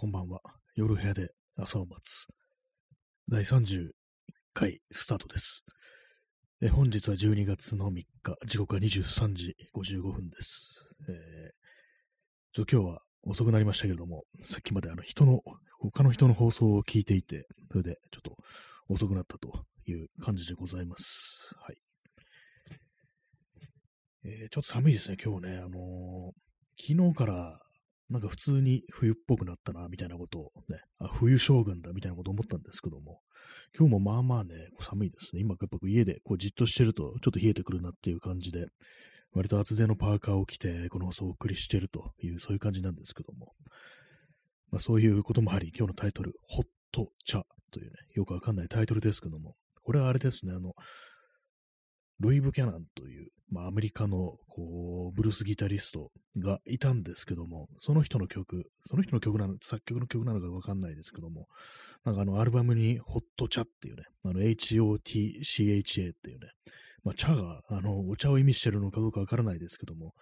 こんばんは。夜部屋で朝を待つ。第31回スタートです。え本日は12月の3日、時刻は23時55分です。えーちょ今日は遅くなりましたけれども、さっきまであの人の、他の人の放送を聞いていて、それでちょっと遅くなったという感じでございます。はい。えーちょっと寒いですね、今日ね。あのー昨日からなんか普通に冬っぽくなったな、みたいなことをね、あ、冬将軍だ、みたいなことを思ったんですけども、今日もまあまあね、寒いですね。今やっぱ家でこうじっとしてると、ちょっと冷えてくるなっていう感じで、割と厚手のパーカーを着て、この放送を送りしてるという、そういう感じなんですけども、まあそういうこともあり、今日のタイトル、ホット茶というね、よくわかんないタイトルですけども、これはあれですね、あの、ルイ・ブキャナンという、まあ、アメリカのこうブルースギタリストがいたんですけども、その人の曲、その人の曲なの、作曲の曲なのかわかんないですけども、なんかあのアルバムにホット茶っていうね、HOTCHA っていうね、まあ茶があのお茶を意味してるのかどうかわからないですけども、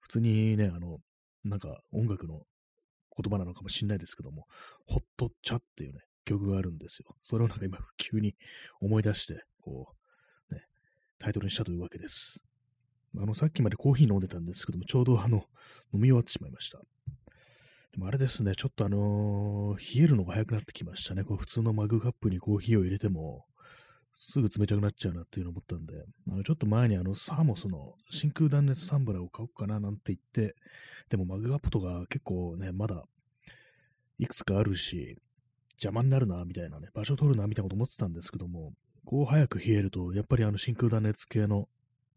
普通にね、あの、なんか音楽の言葉なのかもしれないですけども、ホット茶っていうね、曲があるんですよ。それをなんか今急に思い出して、こう、タイトルにしたというわけです。あの、さっきまでコーヒー飲んでたんですけども、ちょうどあの、飲み終わってしまいました。でもあれですね、ちょっとあのー冷えるのが早くなってきましたね。こう普通のマグカップにコーヒーを入れても、すぐ冷たくなっちゃうなっていうのを思ったんで、あのちょっと前にあのサーモスの真空断熱サンブラーを買おうかななんて言って、でもマグカップとか結構ね、まだいくつかあるし、邪魔になるな、みたいなね、場所取るな、みたいなこと思ってたんですけども、こう早く冷えると、やっぱりあの真空断熱系の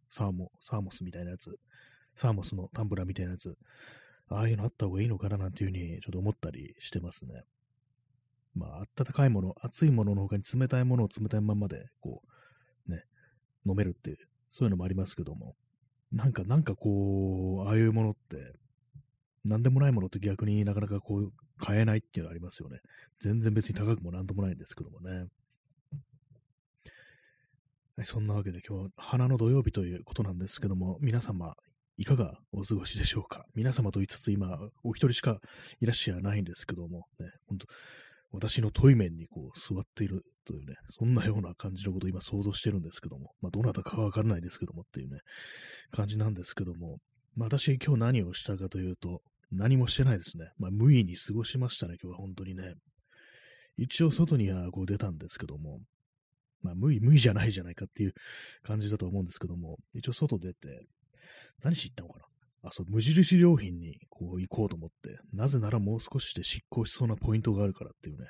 サーモ、サーモスみたいなやつ、サーモスのタンブラーみたいなやつ、ああいうのあった方がいいのかななんていうふうにちょっと思ったりしてますね。まあ、温かいもの、熱いものの他に冷たいものを冷たいままで、こう、ね、飲めるっていう、そういうのもありますけども、なんか、なんかこう、ああいうものって、なんでもないものって逆になかなかこう、買えないっていうのありますよね。全然別に高くもなんともないんですけどもね。そんなわけで今日花の土曜日ということなんですけども、皆様、いかがお過ごしでしょうか？皆様と言いつつ今、お一人しかいらっしゃらないんですけども、ね、本当私のトイメンにこう座っているというね、そんなような感じのことを今想像してるんですけども、まあどなたかわからないですけどもっていうね、感じなんですけども、まあ私今日何をしたかというと、何もしてないですね。まあ無意に過ごしましたね、今日は本当にね。一応外にはこう出たんですけども、まあ無意、無意 じゃないじゃないかっていう感じだと思うんですけども、一応外出て、何し行ったのかなあ、そう、無印良品にこう行こうと思って、なぜならもう少しで執行しそうなポイントがあるからっていうね、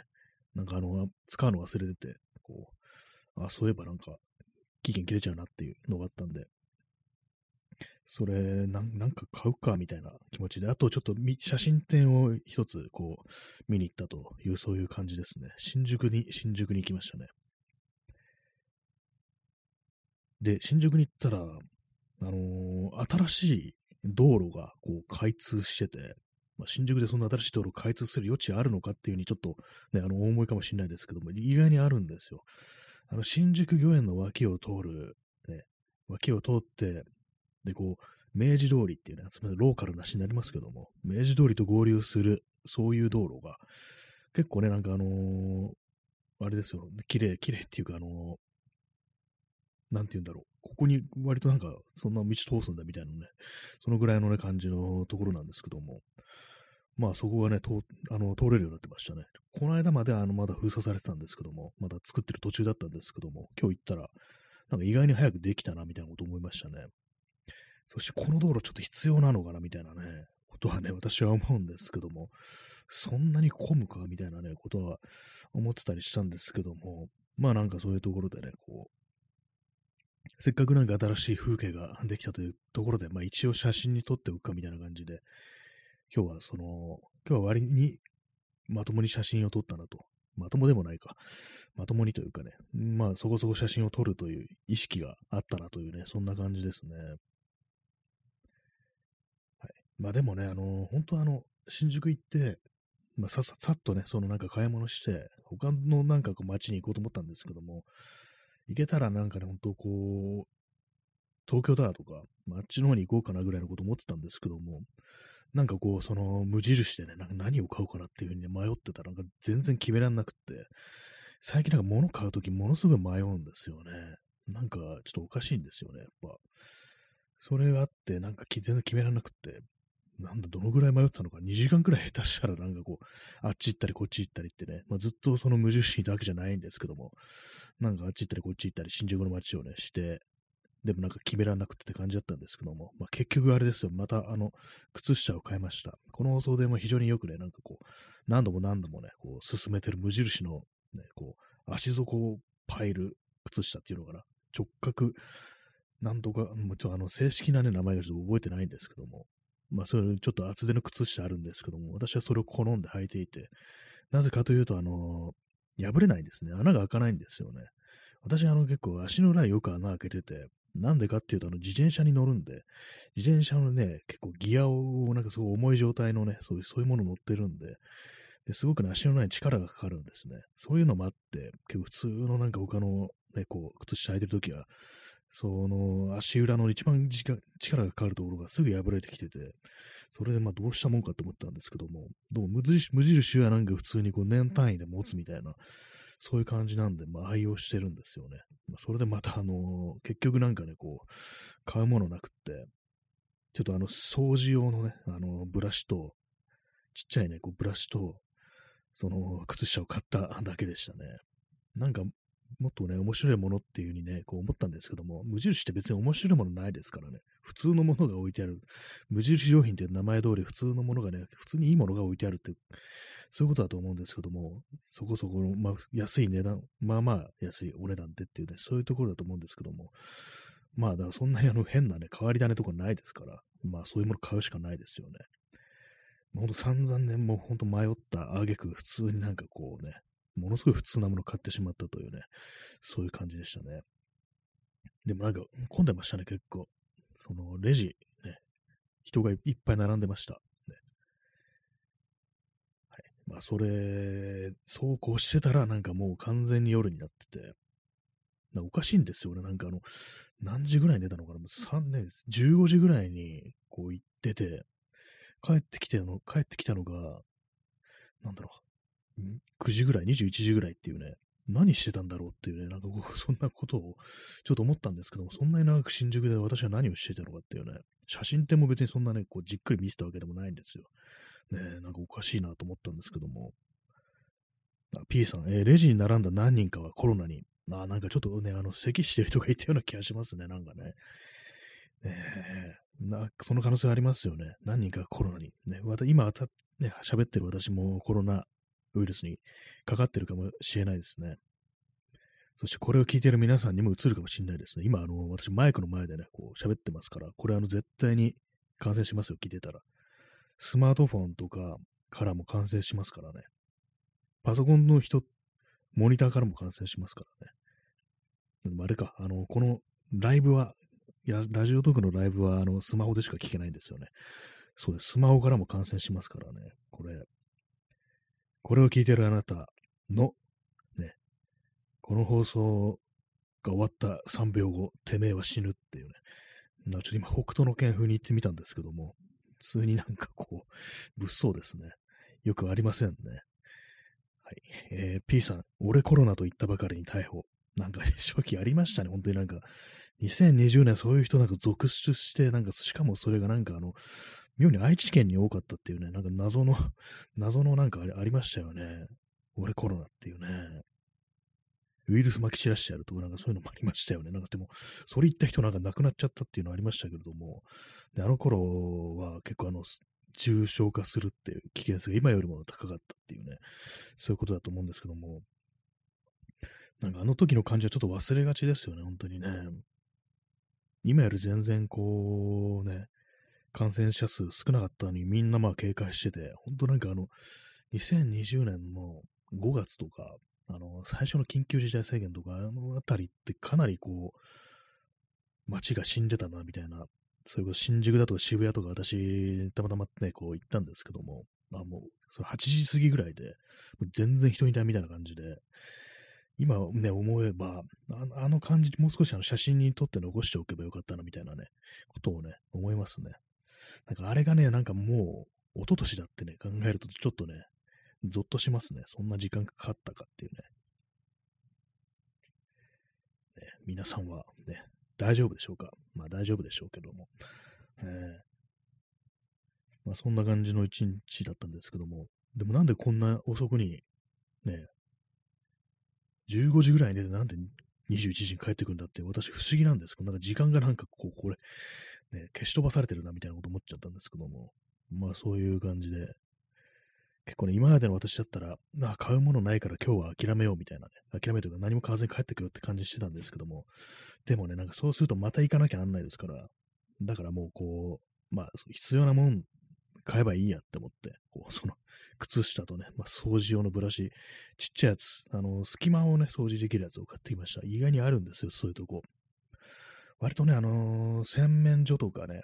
なんかあの、使うの忘れてて、こう、あ、そういえばなんか、期限切れちゃうなっていうのがあったんで、それ、なんなんか買うかみたいな気持ちで、あとちょっと写真展を一つこう見に行ったという、そういう感じですね。新宿に、新宿に行きましたね。で、新宿に行ったら、あのー新しい道路がこう開通してて、まあ、新宿でそんな新しい道路を開通する余地あるのかっていうふうにちょっとね、あの、思いかもしれないですけども、意外にあるんですよ。あの、新宿御苑の脇を通る、ね、脇を通って、で、こう、明治通りっていうね、すみません、ローカルなしになりますけども、明治通りと合流する、そういう道路が、結構ね、なんかあのーあれですよ、綺麗、綺麗っていうか、あのなんて言うんだろう、ここに割となんか、そんな道通すんだみたいなね、そのぐらいのね、感じのところなんですけども、まあそこがね、通あの通れるようになってましたね。この間まであのまだ封鎖されてたんですけども、まだ作ってる途中だったんですけども、今日行ったら、なんか意外に早くできたなみたいなこと思いましたね。そしてこの道路ちょっと必要なのかなみたいなね、ことはね、私は思うんですけども、そんなに混むかみたいなね、ことは思ってたりしたんですけども、まあなんかそういうところでね、こう、せっかくなんか新しい風景ができたというところで、まあ一応写真に撮っておくかみたいな感じで、今日はその、今日は割にまともに写真を撮ったなと。まともでもないか。まともにというかね、まあそこそこ写真を撮るという意識があったなというね、そんな感じですね。はい。まあでもね、あの、本当あの、新宿行って、まあさささっとね、そのなんか買い物して、他のなんかこう街に行こうと思ったんですけども、行けたらなんかね、本当こう、東京だとか、まあ、あっちの方に行こうかなぐらいのこと思ってたんですけども、なんかこう、その無印でね、なんか何を買うかなっていうふうに、ね、迷ってたら、なんか全然決めらんなくって、最近なんか物買うときものすごい迷うんですよね。なんかちょっとおかしいんですよね、やっぱ。それがあって、なんか全然決められなくって、なんだ、どのぐらい迷ったのか、2時間くらい下手したらなんかこう、あっち行ったりこっち行ったりってね、まあ、ずっとその無印にいたわけじゃないんですけども、なんかあっち行ったりこっち行ったり、新宿の街をね、して、でもなんか決められなくてって感じだったんですけども、まあ、結局あれですよ、またあの、靴下を買いました。この放送でも非常によくね、なんかこう、何度も何度もね、こう、進めてる無印の、ね、こう、足底をパイル靴下っていうのかな、直角、なんとか、もうちょっとあの、正式なね、名前がちょっと覚えてないんですけども、まあ、そういうちょっと厚手の靴下あるんですけども、私はそれを好んで履いていて、なぜかというと、あのー、破れないんですね。穴が開かないんですよね。私、あの、結構足の裏によく穴開けてて、なんでかっていうと、あの、自転車に乗るんで、自転車のね、結構ギアを、なんかすごい重い状態のね、そういう、そういうもの乗ってるんで、ですごくね、足の裏に力がかかるんですね。そういうのもあって、結構普通のなんか他のね、こう、靴下履いてるときは、その足裏の一番力がかかるところがすぐ破れてきてて、それでまあどうしたもんかと思ったんですけども、どうも無印はなんか普通にこう年単位で持つみたいな、そういう感じなんで、まあ愛用してるんですよね。まあ、それでまたあの、結局なんかね、こう、買うものなくって、ちょっとあの掃除用のね、あのブラシと、ちっちゃいね、こうブラシと、その靴下を買っただけでしたね。なんかもっとね、面白いものっていう風にね、こう思ったんですけども、無印って別に面白いものないですからね、普通のものが置いてある。無印良品っていう名前通り普通のものがね、普通にいいものが置いてあるって、そういうことだと思うんですけども、そこそこの、まあ、安い値段、まあまあ安いお値段でっていうね、そういうところだと思うんですけども、まあ、だからそんなにあの変なね、変わり種とかないですから、まあそういうもの買うしかないですよね。ほんと散々ね、もうほんと迷ったあげく普通になんかこうね、ものすごい普通なものを買ってしまったというね、そういう感じでしたね。でもなんか混んでましたね、結構。そのレジ、ね、人がいっぱい並んでました。ね、はい。まあ、それ、そうこうしてたらなんかもう完全に夜になってて、なおかしいんですよね。なんかあの、何時ぐらいに出たのかなもう3年、15時ぐらいにこう行ってて、帰ってきての、帰ってきたのが、なんだろう、9時ぐらい、21時ぐらいっていうね、何してたんだろうっていうね、なんか そんなことをちょっと思ったんですけども、そんなに長く新宿で私は何をしてたのかっていうね、写真っても別にそんなね、こうじっくり見せたわけでもないんですよ。ねえなんかおかしいなと思ったんですけども。P さん、えー、レジに並んだ何人かはコロナに、あなんかちょっとね、あの、咳してる人がいたような気がしますね、なんかね。ねなその可能性ありますよね。何人かコロナに。ね、また今、ね、喋ってる私もコロナウイルスにかかってるかもしれないですね。そしてこれを聞いている皆さんにも映るかもしれないですね。今、あの、私マイクの前でね、こう喋ってますから、これあの絶対に感染しますよ、聞いてたら。スマートフォンとかからも感染しますからね。パソコンの人、モニターからも感染しますからね。でもあれか、あの、このライブは、ラジオトークのライブは、あの、スマホでしか聞けないんですよね。そうです。スマホからも感染しますからね。これ、これを聞いてるあなたの、ね、この放送が終わった3秒後、てめえは死ぬっていうね、ちょっと今、北斗の剣風に言ってみたんですけども、普通になんかこう、物騒ですね。よくありませんね。はい。えー、P さん、俺コロナと言ったばかりに逮捕。なんか、初期ありましたね。本当になんか、2020年そういう人なんか続出して、なんか、しかもそれがなんかあの、妙に愛知県に多かったっていうね、なんか謎の、謎のなんかありましたよね。俺コロナっていうね。ウイルス撒き散らしてやるとか、なんかそういうのもありましたよね。なんかでも、それ言った人なんか亡くなっちゃったっていうのありましたけれども、であの頃は結構あの、重症化するっていう危険性が今よりも高かったっていうね、そういうことだと思うんですけども、なんかあの時の感じはちょっと忘れがちですよね、本当にね。今より全然こうね、感染者数少なかったのにみんなまあ警戒してて、本当なんかあの、2020年の5月とか、あの、最初の緊急事態宣言とか、あのあたりってかなりこう、街が死んでたな、みたいな、そういうこと、新宿だとか渋谷とか私、たまたまね、こう行ったんですけども、あもう、その8時過ぎぐらいで、全然人いないみたいな感じで、今ね、思えば、あの感じ、もう少しあの写真に撮って残しておけばよかったな、みたいなね、ことをね、思いますね。なんかあれがね、なんかもう、一昨年だってね、考えるとちょっとね、ゾッとしますね。そんな時間かかったかっていうね。ね皆さんはね、大丈夫でしょうか？まあ大丈夫でしょうけども。えー、まあそんな感じの一日だったんですけども、でもなんでこんな遅くに、ね、15時ぐらいに出てなんで21時に帰ってくるんだって私不思議なんですけど、なんか時間がなんかこう、これ、ね、消し飛ばされてるなみたいなこと思っちゃったんですけども、まあそういう感じで、結構ね、今までの私だったら、あ、買うものないから今日は諦めようみたいなね、諦めというか何も買わずに帰ってくよって感じしてたんですけども、でもね、なんかそうするとまた行かなきゃなんないですから、だからもうこう、まあ必要なもん買えばいいやって思って、こう、その、靴下とね、まあ、掃除用のブラシ、ちっちゃいやつ、あの、隙間をね、掃除できるやつを買ってきました。意外にあるんですよ、そういうとこ。割とね、あのー、洗面所とかね、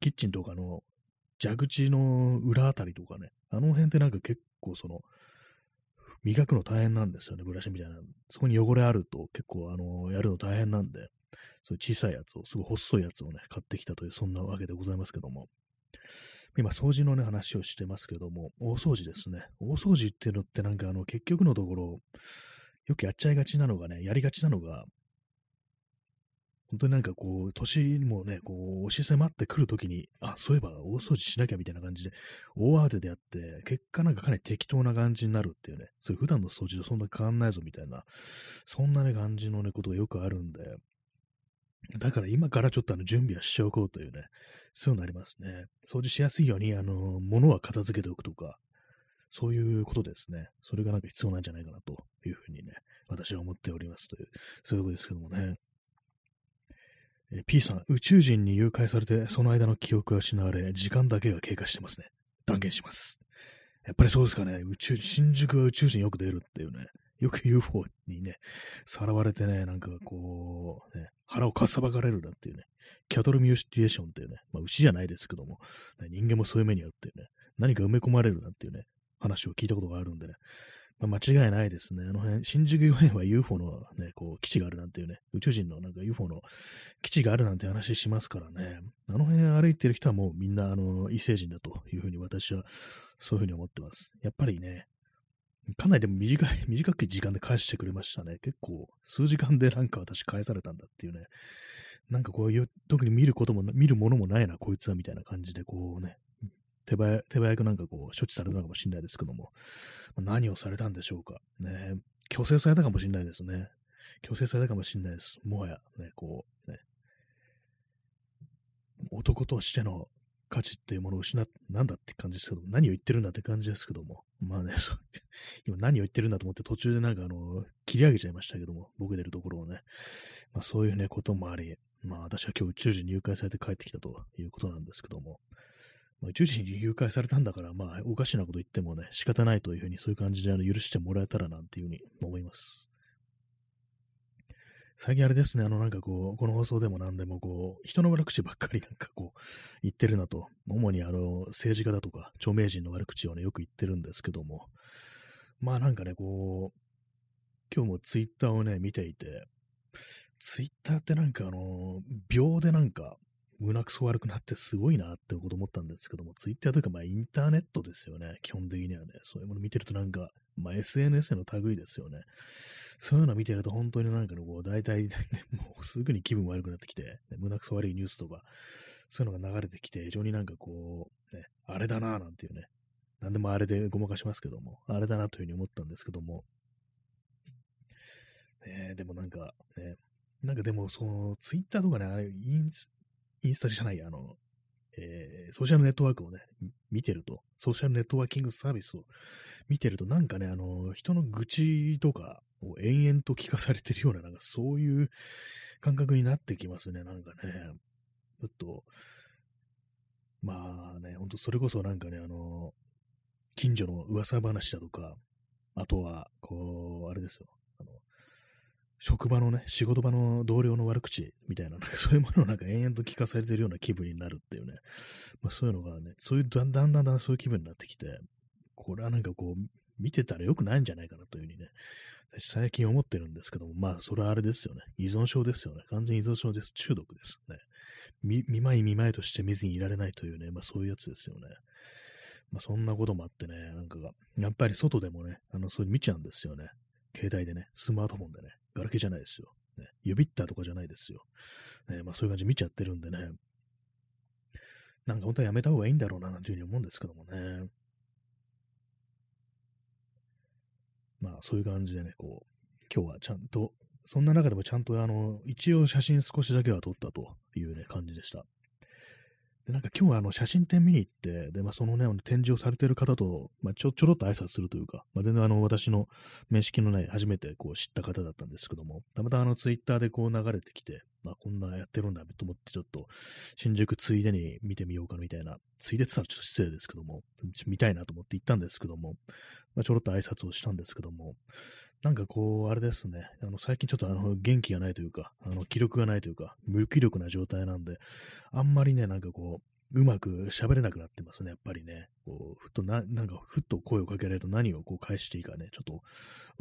キッチンとかの蛇口の裏あたりとかね、あの辺ってなんか結構その、磨くの大変なんですよね、ブラシみたいな。そこに汚れあると結構あの、やるの大変なんで、そういう小さいやつを、すごい細いやつをね、買ってきたという、そんなわけでございますけども。今、掃除のね、話をしてますけども、大掃除ですね。大掃除っていうのってなんかあの、結局のところ、よくやっちゃいがちなのがね、やりがちなのが、本当になんかこう、年もね、こう、押し迫ってくるときに、あ、そういえば大掃除しなきゃみたいな感じで、大慌てでやって、結果なんかかなり適当な感じになるっていうね、そういう普段の掃除とそんな変わんないぞみたいな、そんなね、感じのね、ことがよくあるんで、だから今からちょっとあの準備はしておこうというね、そういうのありますね。掃除しやすいように、あの、物は片付けておくとか、そういうことですね。それがなんか必要なんじゃないかなというふうにね、私は思っておりますという、そういうことですけどもね。え P さん、宇宙人に誘拐されて、その間の記憶が失われ、時間だけが経過してますね。断言します。やっぱりそうですかね。宇宙、新宿は宇宙人よく出るっていうね。よく UFO にね、さらわれてね、なんかこう、ね、腹をかっさばかれるなっていうね、キャトルミューシティエーションっていうね、まあ牛じゃないですけども、ね、人間もそういう目に遭ってね、何か埋め込まれるなっていうね、話を聞いたことがあるんでね、まあ、間違いないですね。あの辺、新宿御苑は UFO のね、こう、基地があるなんていうね、宇宙人のなんか UFO の基地があるなんて話しますからね、あの辺歩いてる人はもうみんな、あの、異星人だというふうに私は、そういうふうに思ってます。やっぱりね、かなりでも短い、短く時間で返してくれましたね。結構、数時間でなんか私返されたんだっていうね。なんかこういう、特に見ることも、見るものもないな、こいつは、みたいな感じで、こうね、手早手早くなんかこう、処置されたのかもしれないですけども。ま、何をされたんでしょうか。ね、強制されたかもしれないですね。強制されたかもしれないです。もはや、ね、こう、ね、男としての価値っていうものを失っ、なんだって感じですけども、何を言ってるんだって感じですけども、まあね、今何を言ってるんだと思って途中でなんかあの、切り上げちゃいましたけども、僕出るところをね、まあそういうね、こともあり、まあ私は今日宇宙人に誘拐されて帰ってきたということなんですけども、まあ、宇宙人に誘拐されたんだから、まあおかしなこと言ってもね、仕方ないというふうにそういう感じであの許してもらえたらなんていうふうに思います。最近あれですね、あのなんかこう、この放送でも何でもこう、人の悪口ばっかりなんかこう、言ってるなと、主にあの、政治家だとか、著名人の悪口をね、よく言ってるんですけども、まあなんかね、こう、今日もツイッターをね、見ていて、ツイッターってなんかあの、秒でなんか、胸くそ悪くなってすごいなってこと思ったんですけども、ツイッターというか、まあインターネットですよね、基本的にはね。そういうもの見てるとなんか、まあ SNS の類ですよね。そういうの見てると本当になんかのこう、大体、ね、もうすぐに気分悪くなってきて、ね、胸くそ悪いニュースとか、そういうのが流れてきて、非常になんかこう、ね、あれだなぁなんていうね、なんでもあれでごまかしますけども、あれだなというふうに思ったんですけども、ね、でもなんかね、なんかでもその、ツイッターとかね、あれインス、インスタじゃない、あの、えー、ソーシャルネットワークをね、見てると、ソーシャルネットワーキングサービスを見てると、なんかね、あの、人の愚痴とかを延々と聞かされてるような、なんかそういう感覚になってきますね、なんかね。ちょっと、まあね、ほんとそれこそなんかね、あの、近所の噂話だとか、あとは、こう、あれですよ、あの、職場のね、仕事場の同僚の悪口みたいな、なんかそういうものをなんか延々と聞かされてるような気分になるっていうね、まあそういうのがね、そういうだんだんだんだんそういう気分になってきて、これはなんかこう、見てたら良くないんじゃないかなというふうにね、私最近思ってるんですけども、まあそれはあれですよね、依存症ですよね、完全依存症です、中毒ですね。見、見舞い見舞いとして見ずにいられないというね、まあそういうやつですよね。まあそんなこともあってね、なんかが、やっぱり外でもね、あの、そういう見ちゃうんですよね。携帯でね、スマートフォンでね、ガラケーじゃないですよ。ね、指ったとかじゃないですよ。ね、まあそういう感じ見ちゃってるんでね、なんか本当はやめた方がいいんだろうな、なんていうふうに思うんですけどもね。まあそういう感じでね、こう、今日はちゃんと、そんな中でもちゃんとあの、一応写真少しだけは撮ったというね、感じでした。で、なんか今日はあの写真展見に行って、で、まあそのね、展示をされてる方と、まあちょ、ちょろっと挨拶するというか、まあ全然あの私の面識のない初めてこう知った方だったんですけども、たまたまあのツイッターでこう流れてきて、まあこんなやってるんだと思ってちょっと新宿ついでに見てみようかみたいな、ついでってたらちょっと失礼ですけども、見たいなと思って行ったんですけども、まあちょろっと挨拶をしたんですけども、なんかこう、あれですね、あの最近ちょっとあの元気がないというか、あの気力がないというか、無気力な状態なんで、あんまりね、なんかこう、うまく喋れなくなってますね、やっぱりね。こう、ふっとな、なんか、ふっと声をかけられると何をこう返していいかね、ちょっと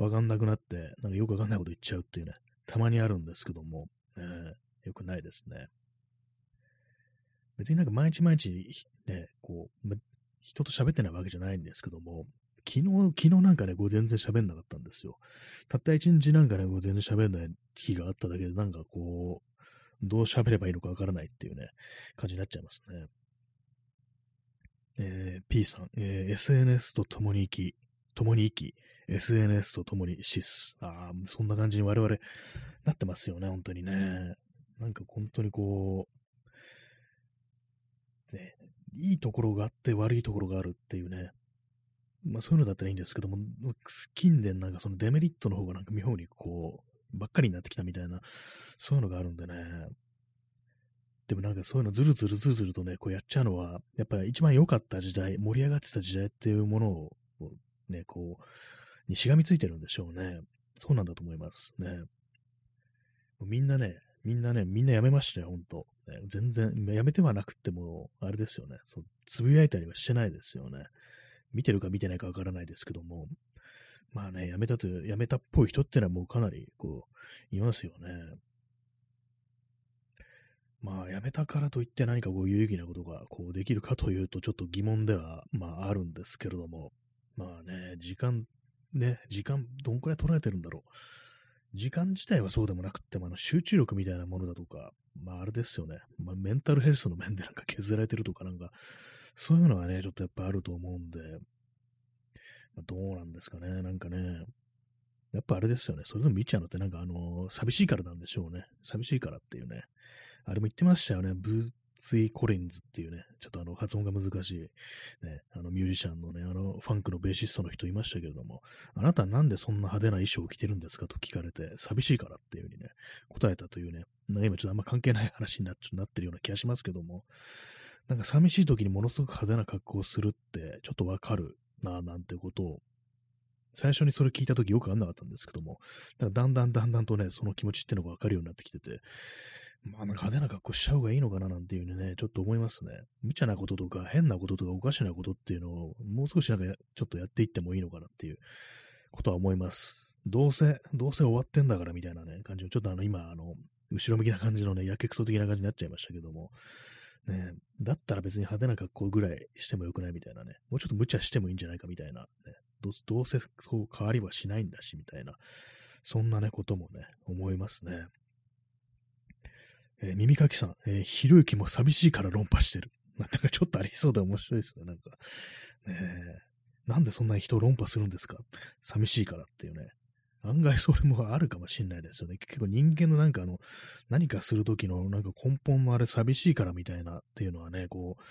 わかんなくなって、なんかよくわかんないこと言っちゃうっていうね、たまにあるんですけども、えー、よくないですね。別になんか毎日毎日、ね、こう、人と喋ってないわけじゃないんですけども、昨日、昨日なんかね、こう全然喋んなかったんですよ。たった一日なんかね、こう全然喋んない日があっただけで、なんかこう、どう喋ればいいのかわからないっていうね、感じになっちゃいますね。えー、P さん、えー、SNS と共に生き、共に生き、SNS と共に死す。ああ、そんな感じに我々なってますよね、本当にね。なんか本当にこう、ね、いいところがあって悪いところがあるっていうね。まあそういうのだったらいいんですけども、近年なんかそのデメリットの方がなんか妙にこう、ばっかりになってきたみたいな、そういうのがあるんでね。でもなんかそういうのずるずるずるずるとね、こうやっちゃうのは、やっぱり一番良かった時代、盛り上がってた時代っていうものを、ね、こう、にしがみついてるんでしょうね。そうなんだと思いますね。みんなね、みんなね、みんなやめましたよ、ほんと。全然、やめてはなくても、あれですよね。そう、つぶやいたりはしてないですよね。見てるか見てないかわからないですけども、まあね、やめたと、やめたっぽい人ってのはもうかなり、こう、いますよね。まあ、辞めたからといって何かこう有意義なことがこうできるかというとちょっと疑問では、まあ、あるんですけれども、まあね、時間、ね、時間、どんくらい取られてるんだろう。時間自体はそうでもなくても、あの集中力みたいなものだとか、まああれですよね、まあ、メンタルヘルスの面でなんか削られてるとか、なんか、そういうのはね、ちょっとやっぱあると思うんで、まあ、どうなんですかね、なんかね、やっぱあれですよね、それでも見ちゃうのってなんかあの、寂しいからなんでしょうね。寂しいからっていうね。あれも言ってましたよね。ブーツイ・コリンズっていうね、ちょっとあの発音が難しい、ね、あのミュージシャンのね、あのファンクのベーシストの人いましたけれども、あなたなんでそんな派手な衣装を着てるんですか？と聞かれて、寂しいからっていうふうにね、答えたというね、今ちょっとあんま関係ない話になっなってるような気がしますけども、なんか寂しい時にものすごく派手な格好をするってちょっとわかるな、なんてことを最初にそれ聞いたときよくわかんなかったんですけども、だだんだんだんだんとね、その気持ちっていうのがわかるようになってきてて、まあなんか、派手な格好しちゃう方がいいのかななんていうね、ちょっと思いますね。無茶なこととか変なこととかおかしなことっていうのをもう少しなんかちょっとやっていってもいいのかなっていうことは思います。どうせ、どうせ終わってんだからみたいなね、感じの、ちょっとあの今、あの、後ろ向きな感じのね、やけくそ的な感じになっちゃいましたけども、ね、だったら別に派手な格好ぐらいしてもよくないみたいなね、もうちょっと無茶してもいいんじゃないかみたいな、ね、どどうせそう変わりはしないんだし、みたいな、そんなね、こともね、思いますね。えー、耳かきさん、えー、ひろゆきも寂しいから論破してる。なんかちょっとありそうで面白いですね。なんか、ねなんでそんなに人を論破するんですか？寂しいからっていうね。案外それもあるかもしれないですよね。結構人間のなんかあの、何かするときのなんか根本のあれ寂しいからみたいなっていうのはね、こう、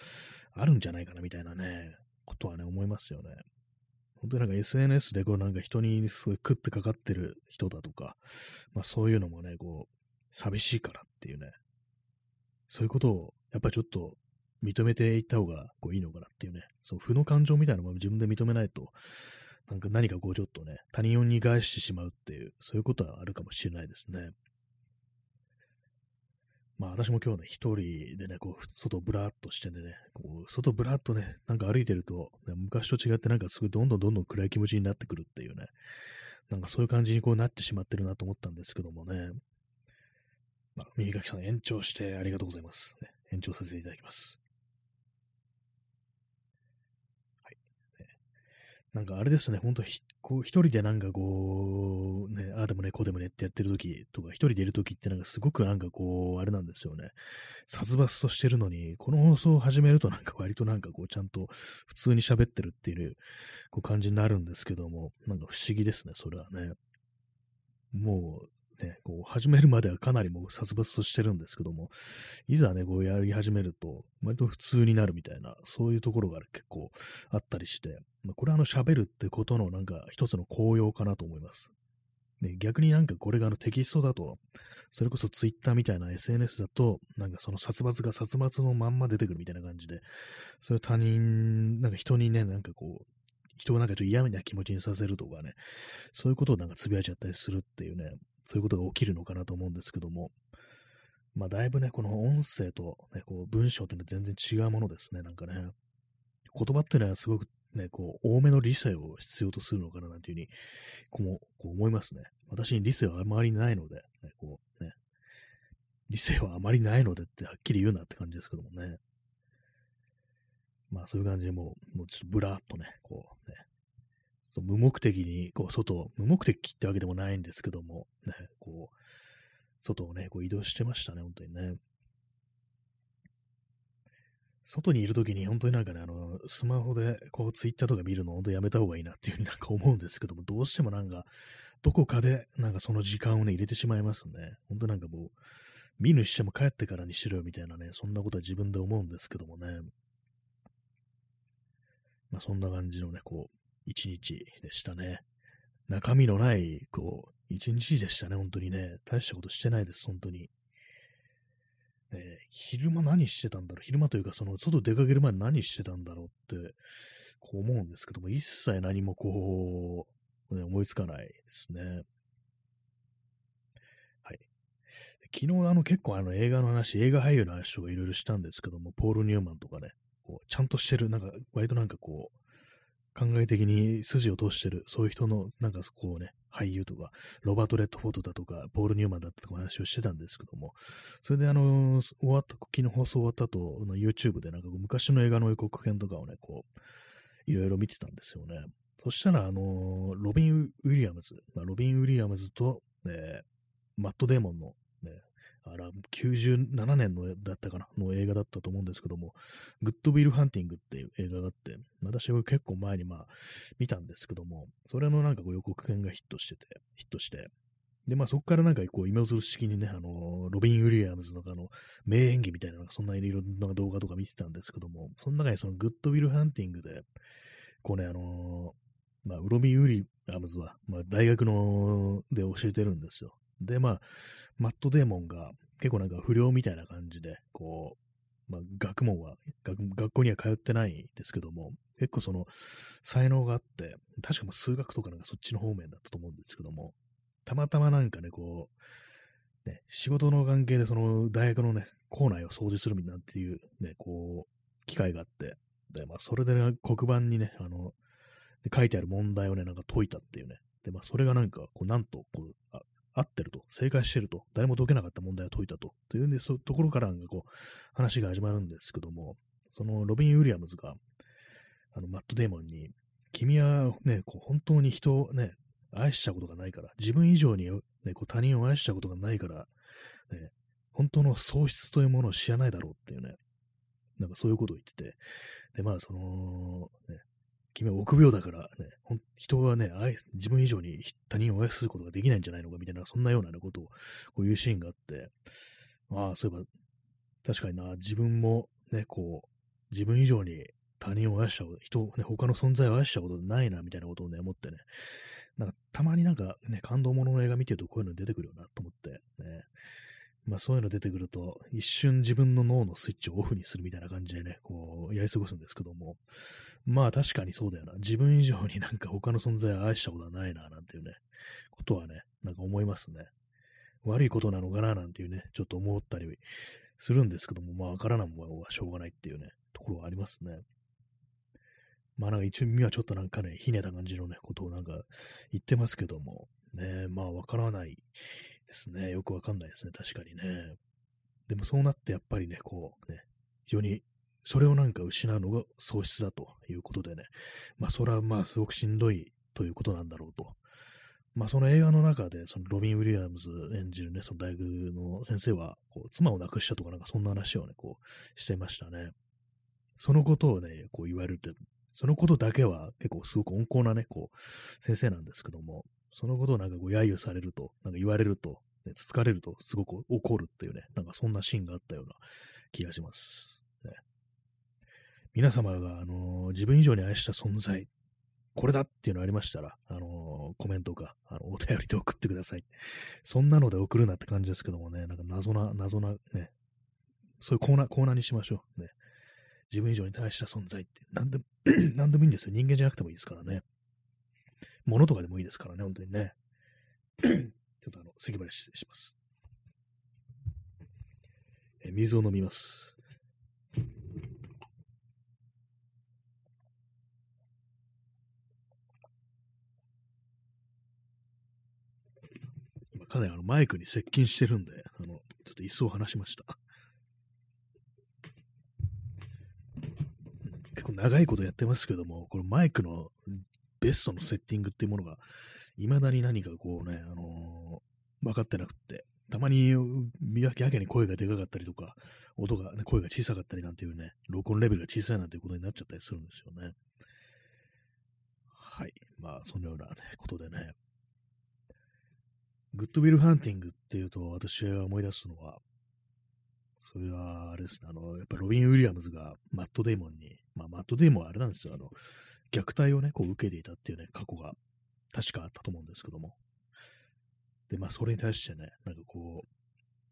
あるんじゃないかなみたいなね、ことはね、思いますよね。本当になんか SNS でこうなんか人にすごい食ってかかってる人だとか、まあそういうのもね、こう、寂しいからっていうね、そういうことをやっぱりちょっと認めていった方がこういいのかなっていうね、その負の感情みたいなのも自分で認めないと、なんか何かこうちょっとね、他人を逃がしてしまうっていう、そういうことはあるかもしれないですね。まあ私も今日ね、一人でね、こう、外ブラーっとしてね、こう、外ブラーっとね、なんか歩いてると、ね、昔と違ってなんかすごいどんどんどんどん暗い気持ちになってくるっていうね、なんかそういう感じにこうなってしまってるなと思ったんですけどもね、まあ、耳かきさん延長してありがとうございます。ね、延長させていただきます。はい。ね、なんかあれですね、ほんとこう一人でなんかこう、ね、ああでもね、こうでもねってやってる時とか、一人でいる時ってなんかすごくなんかこう、あれなんですよね。殺伐としてるのに、この放送を始めるとなんか割となんかこう、ちゃんと普通に喋ってるっていう、こう感じになるんですけども、なんか不思議ですね、それはね。もう、ね、こう始めるまではかなりもう殺伐としてるんですけども、いざね、こうやり始めると、割と普通になるみたいな、そういうところが結構あったりして、まあ、これはあの喋るってことのなんか一つの効用かなと思います。ね、逆になんかこれがあのテキストだと、それこそツイッターみたいな SNS だと、なんかその殺伐が殺伐のまんま出てくるみたいな感じで、それ他人、なんか人にね、なんかこう、人をなんかちょっと嫌な気持ちにさせるとかね、そういうことをなんかつぶやいちゃったりするっていうね、そういうことが起きるのかなと思うんですけども、まあ、だいぶね、この音声と、ね、こう文章っていうのは全然違うものですね、なんかね。言葉っていうのはすごくね、こう、多めの理性を必要とするのかななんていうふうに、こうこう思いますね。私に理性はあまりないので、ね、こうね、理性はあまりないのでってはっきり言うなって感じですけどもね。まあそういう感じでもう、もうちょっとブラーっとね、こうね、そう無目的にこう外、無目的ってわけでもないんですけども、ね、こう、外をね、こう移動してましたね、本当にね。外にいるときに本当になんかね、あの、スマホでこうツイッターとか見るの本当やめた方がいいなっていうふうになんか思うんですけども、どうしてもなんか、どこかでなんかその時間をね、入れてしまいますね。本当なんかもう、見ぬしても帰ってからにしろよみたいなね、そんなことは自分で思うんですけどもね。まあそんな感じのね、こう、一日でしたね。中身のない、こう、一日でしたね、本当にね。大したことしてないです、本当に。え昼間何してたんだろう？昼間というか、その、外出かける前何してたんだろうって、こう思うんですけども、一切何もこう、ね、思いつかないですね。はい。昨日、あの、結構あの、映画の話、映画俳優の話とかいろいろしたんですけども、ポール・ニューマンとかね、こうちゃんとしてる、なんか、割となんかこう、考え的に筋を通してる、そういう人の、なんかこうね、俳優とか、ロバート・レッドフォードだとか、ポール・ニューマンだとか話をしてたんですけども、それであの、終わった、昨日放送終わった後、YouTube でなんか昔の映画の予告編とかをね、こう、いろいろ見てたんですよね。そしたら、あの、ロビン・ウィリアムズ、まあ、ロビン・ウィリアムズと、ね、マット・デーモンの、あら、97年のだったかな、の映画だったと思うんですけども、グッドビル・ハンティングっていう映画があって、私は結構前にまあ見たんですけども、それのなんかこう予告編がヒットしてて、ヒットして、で、まあそこからなんかこう、今ず式にね、あの、ロビン・ウィリアムズのあの、名演技みたいな、そんないろんな動画とか見てたんですけども、その中にそのグッドビル・ハンティングで、こうね、あのまあ、ロビン・ウィリアムズは、まあ、大学ので教えてるんですよ。で、まあ、マットデーモンが結構なんか不良みたいな感じで、こう、まあ、学問は学、学校には通ってないんですけども、結構その才能があって、確かも数学とかなんかそっちの方面だったと思うんですけども、たまたまなんかね、こう、ね、仕事の関係でその大学のね、校内を掃除するみたいなっていう、ね、こう、機会があって、で、まあ、それでね、黒板にね、あの、書いてある問題をね、なんか解いたっていうね。で、まあ、それがなんか、こう、なんと、こう、合ってると、正解してると、誰も解けなかった問題を解いたと、というんで、そういうところからこう話が始まるんですけども、そのロビン・ウィリアムズが、あのマット・デーモンに、君はね、こう本当に人をね、愛したことがないから、自分以上に、ね、こう他人を愛したことがないから、ね、本当の喪失というものを知らないだろうっていうね、なんかそういうことを言ってて、で、まあ、その、ね、君は臆病だからね、人はね、愛自分以上に他人を愛することができないんじゃないのかみたいな、そんなような、ね、ことをこういうシーンがあって、ああ、そういえば、確かにな、自分もね、こう、自分以上に他人を愛したこと、人、ね、他の存在を愛したことないな、みたいなことをね、思ってね、なんか、たまになんかね、感動ものの映画見てるとこういうの出てくるよなと思って、ね、まあそういうの出てくると、一瞬自分の脳のスイッチをオフにするみたいな感じでね、こう、やり過ごすんですけども、まあ確かにそうだよな。自分以上になんか他の存在を愛したことはないな、なんていうね、ことはね、なんか思いますね。悪いことなのかな、なんていうね、ちょっと思ったりするんですけども、まあわからないものはしょうがないっていうね、ところはありますね。まあなんか一応はちょっとなんかね、ひねた感じのね、ことをなんか言ってますけども、ね、まあわからないですね。よくわかんないですね。確かにね。でもそうなってやっぱりね、こうね、非常にそれをなんか失うのが喪失だということでね、まあそれはまあすごくしんどいということなんだろうと。まあその映画の中で、そのロビン・ウィリアムズ演じるね、その大学の先生は、こう妻を亡くしたとかなんかそんな話をね、こうしてましたね。そのことをね、こう言われるって、そのことだけは結構すごく温厚なね、こう、先生なんですけども、そのことをなんかこう揶揄されると、なんか言われると、ね、つつかれるとすごく怒るっていうね、なんかそんなシーンがあったような気がします。ね、皆様が、あのー、自分以上に愛した存在、これだっていうのありましたら、あのー、コメントか、あの、お便りで送ってください。そんなので送るなって感じですけどもね、なんか謎な、謎な、ね、そういうコーナー、コーナーにしましょう。ね。自分以上に大した存在って、なんでも、なんでもいいんですよ。人間じゃなくてもいいですからね。物とかでもいいですからね、本当にね。ちょっとあの、咳払い失礼します。え水を飲みます。かなりあのマイクに接近してるんで、あの、ちょっと椅子を離しました。結構長いことやってますけども、このマイクのベストのセッティングっていうものが、未だに何かこうね、あのー、分かってなくって、たまにやけに声がでかかったりとか、音が、ね、声が小さかったりなんていうね、録音レベルが小さいなんていうことになっちゃったりするんですよね。はい。まあ、そのような、ね、ことでね、グッドウィルハンティングっていうと、私が思い出すのは、それは、あれですね、あの、やっぱロビン・ウィリアムズがマット・デイモンに、まあ、マット・デイモンはあれなんですよ、あの、虐待をね、こう受けていたっていうね、過去が確かあったと思うんですけども。で、まあ、それに対してね、なんかこう、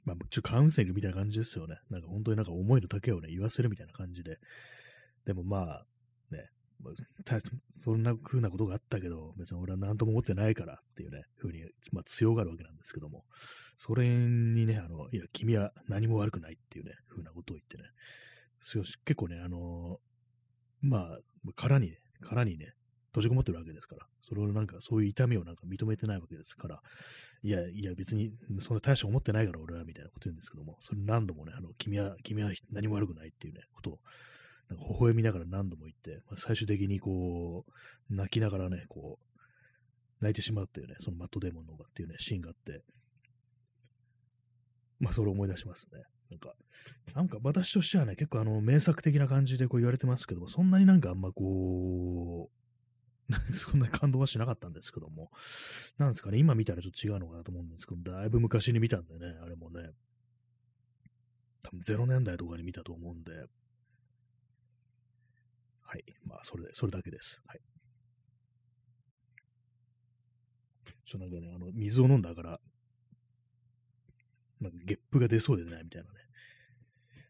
まあ、ちょカウンセリングみたいな感じですよね。なんか本当になんか思いの丈をね、言わせるみたいな感じで。でもまあ、ね、そんな風なことがあったけど、別に俺は何とも思ってないからっていうね、風に、まあ、強がるわけなんですけども、それにね、あの、いや、君は何も悪くないっていうね、風なことを言ってね、結構ね、あのまあ、殻にね、殻にね、閉じこもってるわけですから、それをなんか、そういう痛みをなんか認めてないわけですから、いや、いや、別に、そんな大した思ってないから俺は、みたいなこと言うんですけども、それ何度もね、あの、君は、君は何も悪くないっていうね、ことをなんか微笑みながら何度も言って、まあ、最終的にこう、泣きながらね、こう、泣いてしまうっていうね、そのマットデーモンの方がっていうね、シーンがあって、まあ、それを思い出しますね。なんか、なんか私としてはね、結構あの、名作的な感じでこう言われてますけども、そんなになんかあんまこう、そんなに感動はしなかったんですけども、なんですかね、今見たらちょっと違うのかなと思うんですけど、だいぶ昔に見たんでね、あれもね、多分0年代とかに見たと思うんで、はい。まあ、それで、それだけです。はい。ちょ、なんかね、あの、水を飲んだから、なんかゲップが出そうでないみたいなね。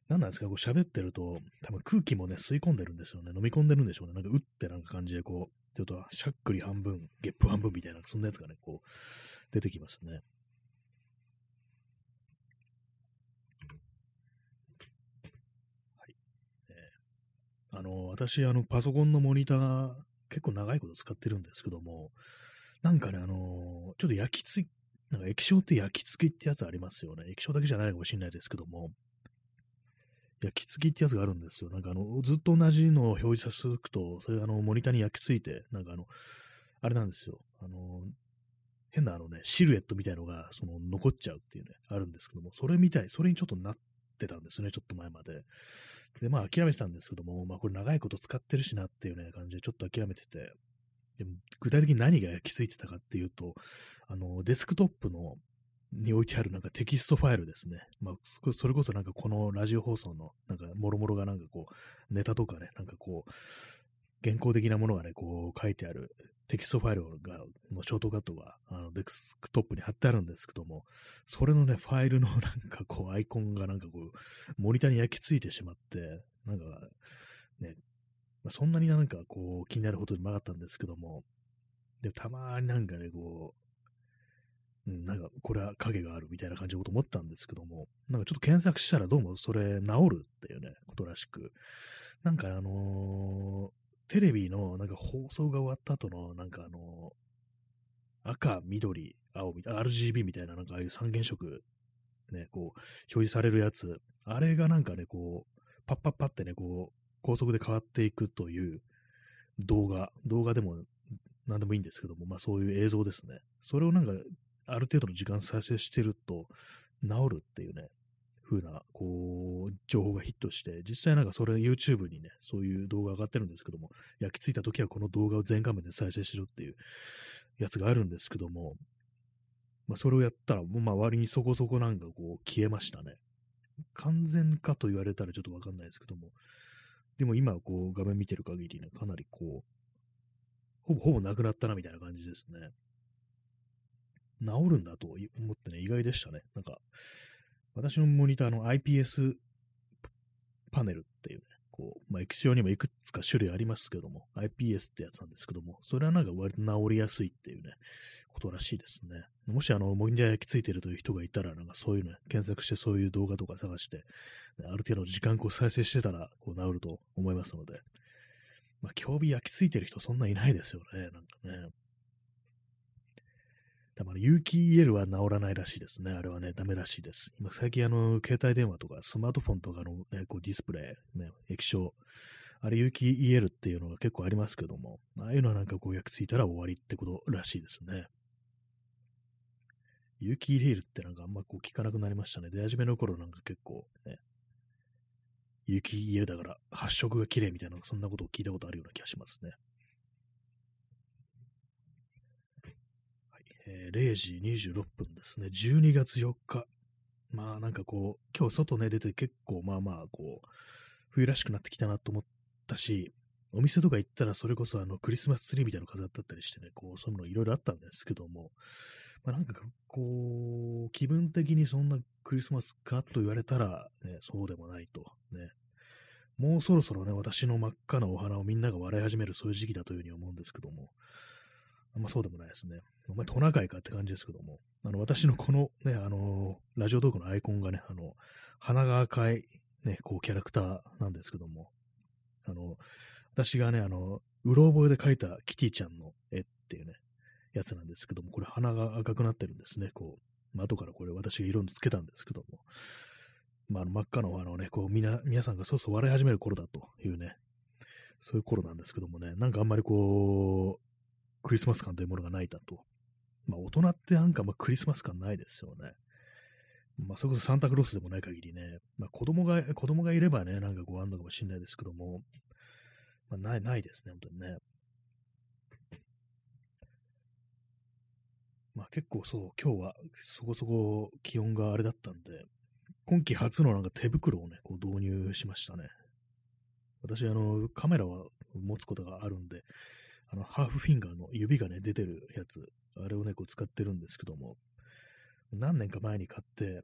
何なんですか？こう喋ってると、多分空気もね、吸い込んでるんですよね。飲み込んでるんでしょうね。なんか、うってなんか感じで、こう、ちょっと、しゃっくり半分、ゲップ半分みたいな、そんなやつがね、こう、出てきますね。はい。ねあの、私、あの、パソコンのモニター、結構長いこと使ってるんですけども、なんかね、あの、ちょっと焼き付き、なんか液晶って焼き付きってやつありますよね。液晶だけじゃないかもしれないですけども、焼き付きってやつがあるんですよ。なんかあの、ずっと同じのを表示させておくと、それがあの、モニターに焼き付いて、なんかあの、あれなんですよ。あの、変なあのね、シルエットみたいのが、その、残っちゃうっていうね、あるんですけども、それみたい、それにちょっとなってたんですね、ちょっと前まで。で、まあ諦めてたんですけども、まあこれ長いこと使ってるしなっていうね、感じでちょっと諦めてて、でも具体的に何が焼き付いてたかっていうと、あの、デスクトップのに置いてあるなんかテキストファイルですね。まあ、それこそなんかこのラジオ放送のなんかもろもろがなんかこう、ネタとかね、なんかこう、原稿的なものがね、こう書いてあるテキストファイルが、のショートカットが、あの、デスクトップに貼ってあるんですけども、それのね、ファイルの なんかこう、アイコンがなんかこう、モニターに焼き付いてしまって、なんか、ね、まあ、そんなになんかこう、気になるほどでもなかったんですけども、で、たまになんかね、こう、うん、なんか、これは影があるみたいな感じのこと思ったんですけども、なんかちょっと検索したらどうもそれ治るっていうね、ことらしく、なんかあのーテレビのなんか放送が終わった後の、なんかあの、赤、緑、青みたいな、RGB みたいな、なんかああいう三原色、ね、こう、表示されるやつ、あれがなんかね、こう、パッパッパってね、こう、高速で変わっていくという動画、動画でも何でもいいんですけども、まあそういう映像ですね。それをなんか、ある程度の時間再生してると、治るっていうね、風な、こう、情報がヒットして、実際なんかそれ YouTube にね、そういう動画上がってるんですけども、焼き付いた時はこの動画を全画面で再生しろっていうやつがあるんですけども、まあそれをやったら、まあ割にそこそこなんかこう消えましたね。完全かと言われたらちょっとわかんないですけども、でも今こう画面見てる限りね、かなりこう、ほぼほぼなくなったなみたいな感じですね。治るんだと思ってね、意外でしたね。なんか、私のモニターの IPS パネルっていうね、こう、まあ、液晶にもいくつか種類ありますけども、IPS ってやつなんですけども、それはなんか割と治りやすいっていうね、ことらしいですね。もしあの、モニター焼き付いてるという人がいたら、なんかそういうね、検索してそういう動画とか探して、ある程度の時間こう再生してたら、こう治ると思いますので、まあ、競技焼き付いてる人そんないないですよね、なんかね。多分、有機 EL は治らないらしいですね。あれはね、ダメらしいです。今、最近、あの、携帯電話とか、スマートフォンとかの、ね、こうディスプレイ、ね、液晶、あれ、有機 EL っていうのが結構ありますけども、ああいうのはなんかこう焼き付いたら終わりってことらしいですね。有機 EL ってなんかあんまこう聞かなくなりましたね。出始めの頃なんか結構ね、有機 EL だから発色が綺麗みたいな、そんなことを聞いたことあるような気がしますね。はいえー、0時26分ですね。12月4日。まあなんかこう、今日外ね出て結構まあまあこう、冬らしくなってきたなと思ったし、お店とか行ったらそれこそあのクリスマスツリーみたいなの飾ってあったりしてね、こう、そういうのいろいろあったんですけども、まあなんかこう、気分的にそんなクリスマスかと言われたら、ね、そうでもないと。ね。もうそろそろね、私の真っ赤なお花をみんなが笑い始めるそういう時期だというふうに思うんですけども、あんまそうでもないですね。お前トナカイかって感じですけども、あの、私のこのね、あの、ラジオトークのアイコンがね、あの、鼻が赤い、ね、こう、キャラクターなんですけども、あの、私がね、あの、うろ覚えで描いたキティちゃんの絵っていうね、やつなんですけども、これ鼻が赤くなってるんですね、こう、まあ、後からこれ私が色につけたんですけども、まあ、あの真っ赤の花をね、こう、みな、皆さんがそうそう笑い始める頃だというね、そういう頃なんですけどもね、なんかあんまりこう、クリスマス感というものがないだと。まあ、大人ってなんかまクリスマス感ないですよね。まあ、それこそサンタクロースでもない限りね、まあ、子供が、子供がいればね、なんかこうあんのかもしれないですけども、まあ、ない、ないですね、本当にね。まあ結構そう、今日はそこそこ気温があれだったんで、今季初のなんか手袋をね、こう導入しましたね。私、あの、カメラは持つことがあるんで、あの、ハーフフィンガーの指がね、出てるやつ、あれをね、こう使ってるんですけども、何年か前に買って、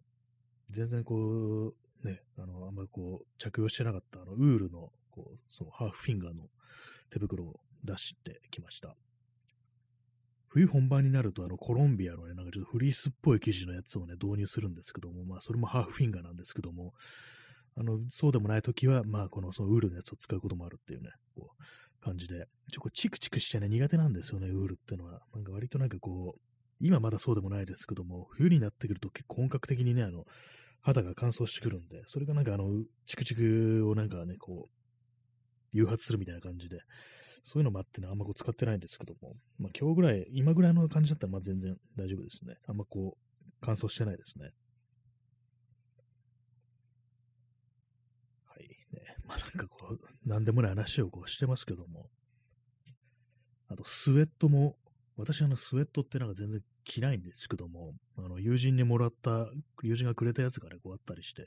全然こう、ね、あの、あんまりこう、着用してなかった、あの、ウールの、こう、そう、ハーフフィンガーの手袋を出してきました。冬本番になると、あの、コロンビアのね、なんかちょっとフリースっぽい生地のやつをね、導入するんですけども、まあ、それもハーフフィンガーなんですけども、あの、そうでもないときは、まあ、この、そのウールのやつを使うこともあるっていうね、こう、感じで、ちょ、こチクチクしてね、苦手なんですよね、ウールってのは。なんか割となんかこう、今まだそうでもないですけども、冬になってくると結構本格的にね、あの、肌が乾燥してくるんで、それがなんかあの、チクチクをなんかね、こう、誘発するみたいな感じで、そういうのもあってね、あんまこう使ってないんですけども、まあ今日ぐらい、今ぐらいの感じだったらまあ全然大丈夫ですね。あんまこう、乾燥してないですね。はい。ね。まあなんかこう、なんでもない話をこうしてますけども、あとスウェットも、私あのスウェットってなんか全然着ないんですけども、あの友人にもらった、友人がくれたやつがね、こうあったりして、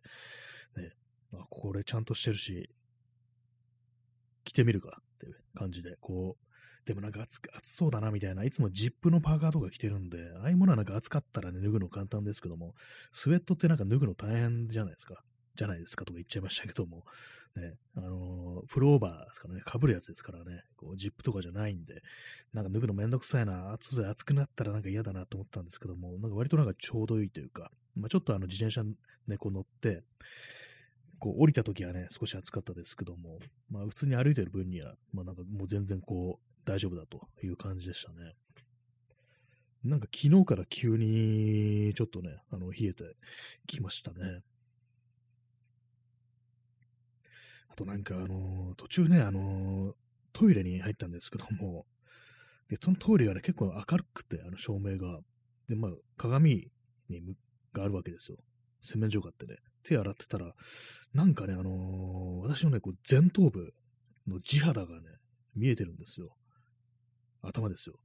ね、あ、これちゃんとしてるし、着てみるか。って感じで、こう、でもなんか暑暑そうだなみたいな、いつもジップのパーカーとか着てるんで、ああいうものはなんか暑かったらね、脱ぐの簡単ですけども、スウェットってなんか脱ぐの大変じゃないですか。じゃないですかとか言っちゃいましたけども、ね、あのー、フローバーですからね、被るやつですからね、こうジップとかじゃないんで、なんか脱ぐのめんどくさいな、暑い暑くなったらなんか嫌だなと思ったんですけども、なんか割となんかちょうどいいというか、まあ、ちょっとあの自転車ね、こう乗って、こう降りた時はね、少し暑かったですけども、まあ普通に歩いてる分には、まあなんかもう全然こう大丈夫だという感じでしたね。なんか昨日から急にちょっとね、あの、冷えてきましたね。あとなんかあの、途中ね、あの、トイレに入ったんですけども、で、そのトイレがね、結構明るくて、あの照明が。で、まあ、鏡にがあるわけですよ。洗面所があってね。手洗ってたら、なんかね、あのー、私のね、こう前頭部の地肌がね、見えてるんですよ。頭ですよ。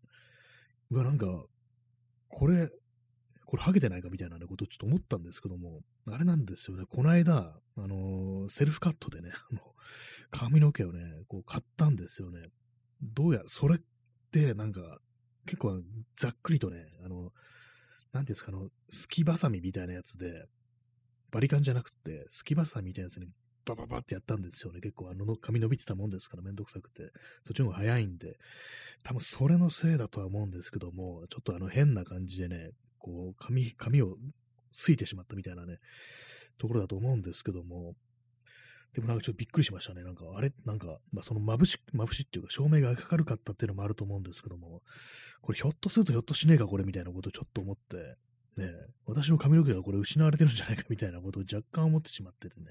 うわ、なんか、これ、これハゲてないかみたいな、ことをちょっと思ったんですけども、あれなんですよね、この間、あのー、セルフカットでね、あの、髪の毛をね、こう買ったんですよね。どうや、それって、なんか、結構ざっくりとね、あの、なんていうんですか、あの、すきばさみみたいなやつで、バリカンじゃなくて、すきばさみたいなやつにバババってやったんですよね。結構あの髪伸びてたもんですからめんどくさくて。そっちの方が早いんで。多分それのせいだとは思うんですけども、ちょっとあの変な感じでね、こう髪、髪をすいてしまったみたいなね、ところだと思うんですけども、でもなんかちょっとびっくりしましたね。なんか、あれ？なんか、まあ、その眩し、眩しいっていうか、照明が明るかったっていうのもあると思うんですけども、これひょっとするとひょっとしねえか、これみたいなことをちょっと思って、ね、私の髪の毛がこれ失われてるんじゃないかみたいなことを若干思ってしまっててね、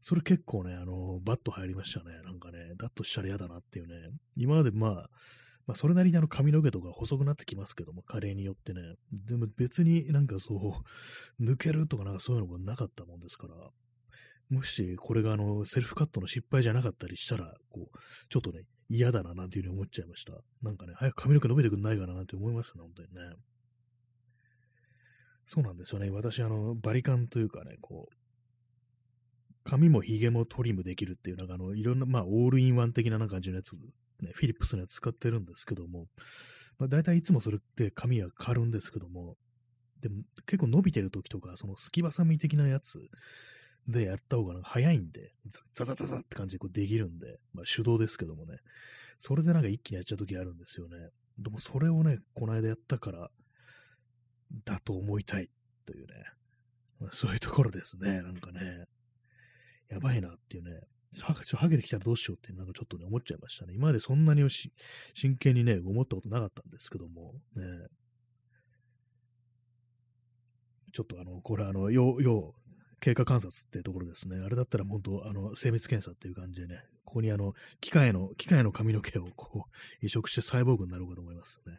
それ結構ね、あの、バッと入りましたね。なんかね、だっとしたら嫌だなっていうね、今までまあ、まあ、それなりにあの髪の毛とか細くなってきますけども、加齢によってね。でも別になんかそう、抜けるとかなんかそういうのがなかったもんですから、もしこれがあの、セルフカットの失敗じゃなかったりしたら、こう、ちょっとね、嫌だななんていうふうに思っちゃいました。なんかね、早く髪の毛伸びてくんないかななんて思いますね、本当にね。そうなんですよね。私、あの、バリカンというかね、こう、髪も髭もトリムできるっていう、なんかあの、いろんな、まあ、オールインワン的な感じのやつ、ね、フィリップスのやつ使ってるんですけども、まあ、大体いつもそれって髪が変わるんですけども、でも結構伸びてる時とか、そのすきばさみ的なやつでやった方が早いんで、ザザザザって感じでこうできるんで、まあ手動ですけどもね、それでなんか一気にやっちゃう時あるんですよね。でもそれをね、この間やったから、だと思いたいというね、まあ、そういうところですね、なんかね。やばいなっていうね、はハゲてきたらどうしようってなんかちょっとね、思っちゃいましたね。今までそんなにし真剣にね、思ったことなかったんですけども、ね。ちょっとあの、これあの、要、要、経過観察っていうところですね。あれだったら本当、あの、精密検査っていう感じでね、ここにあの、機械の、機械の髪の毛をこう、移植してサイボーグになろうかと思いますね。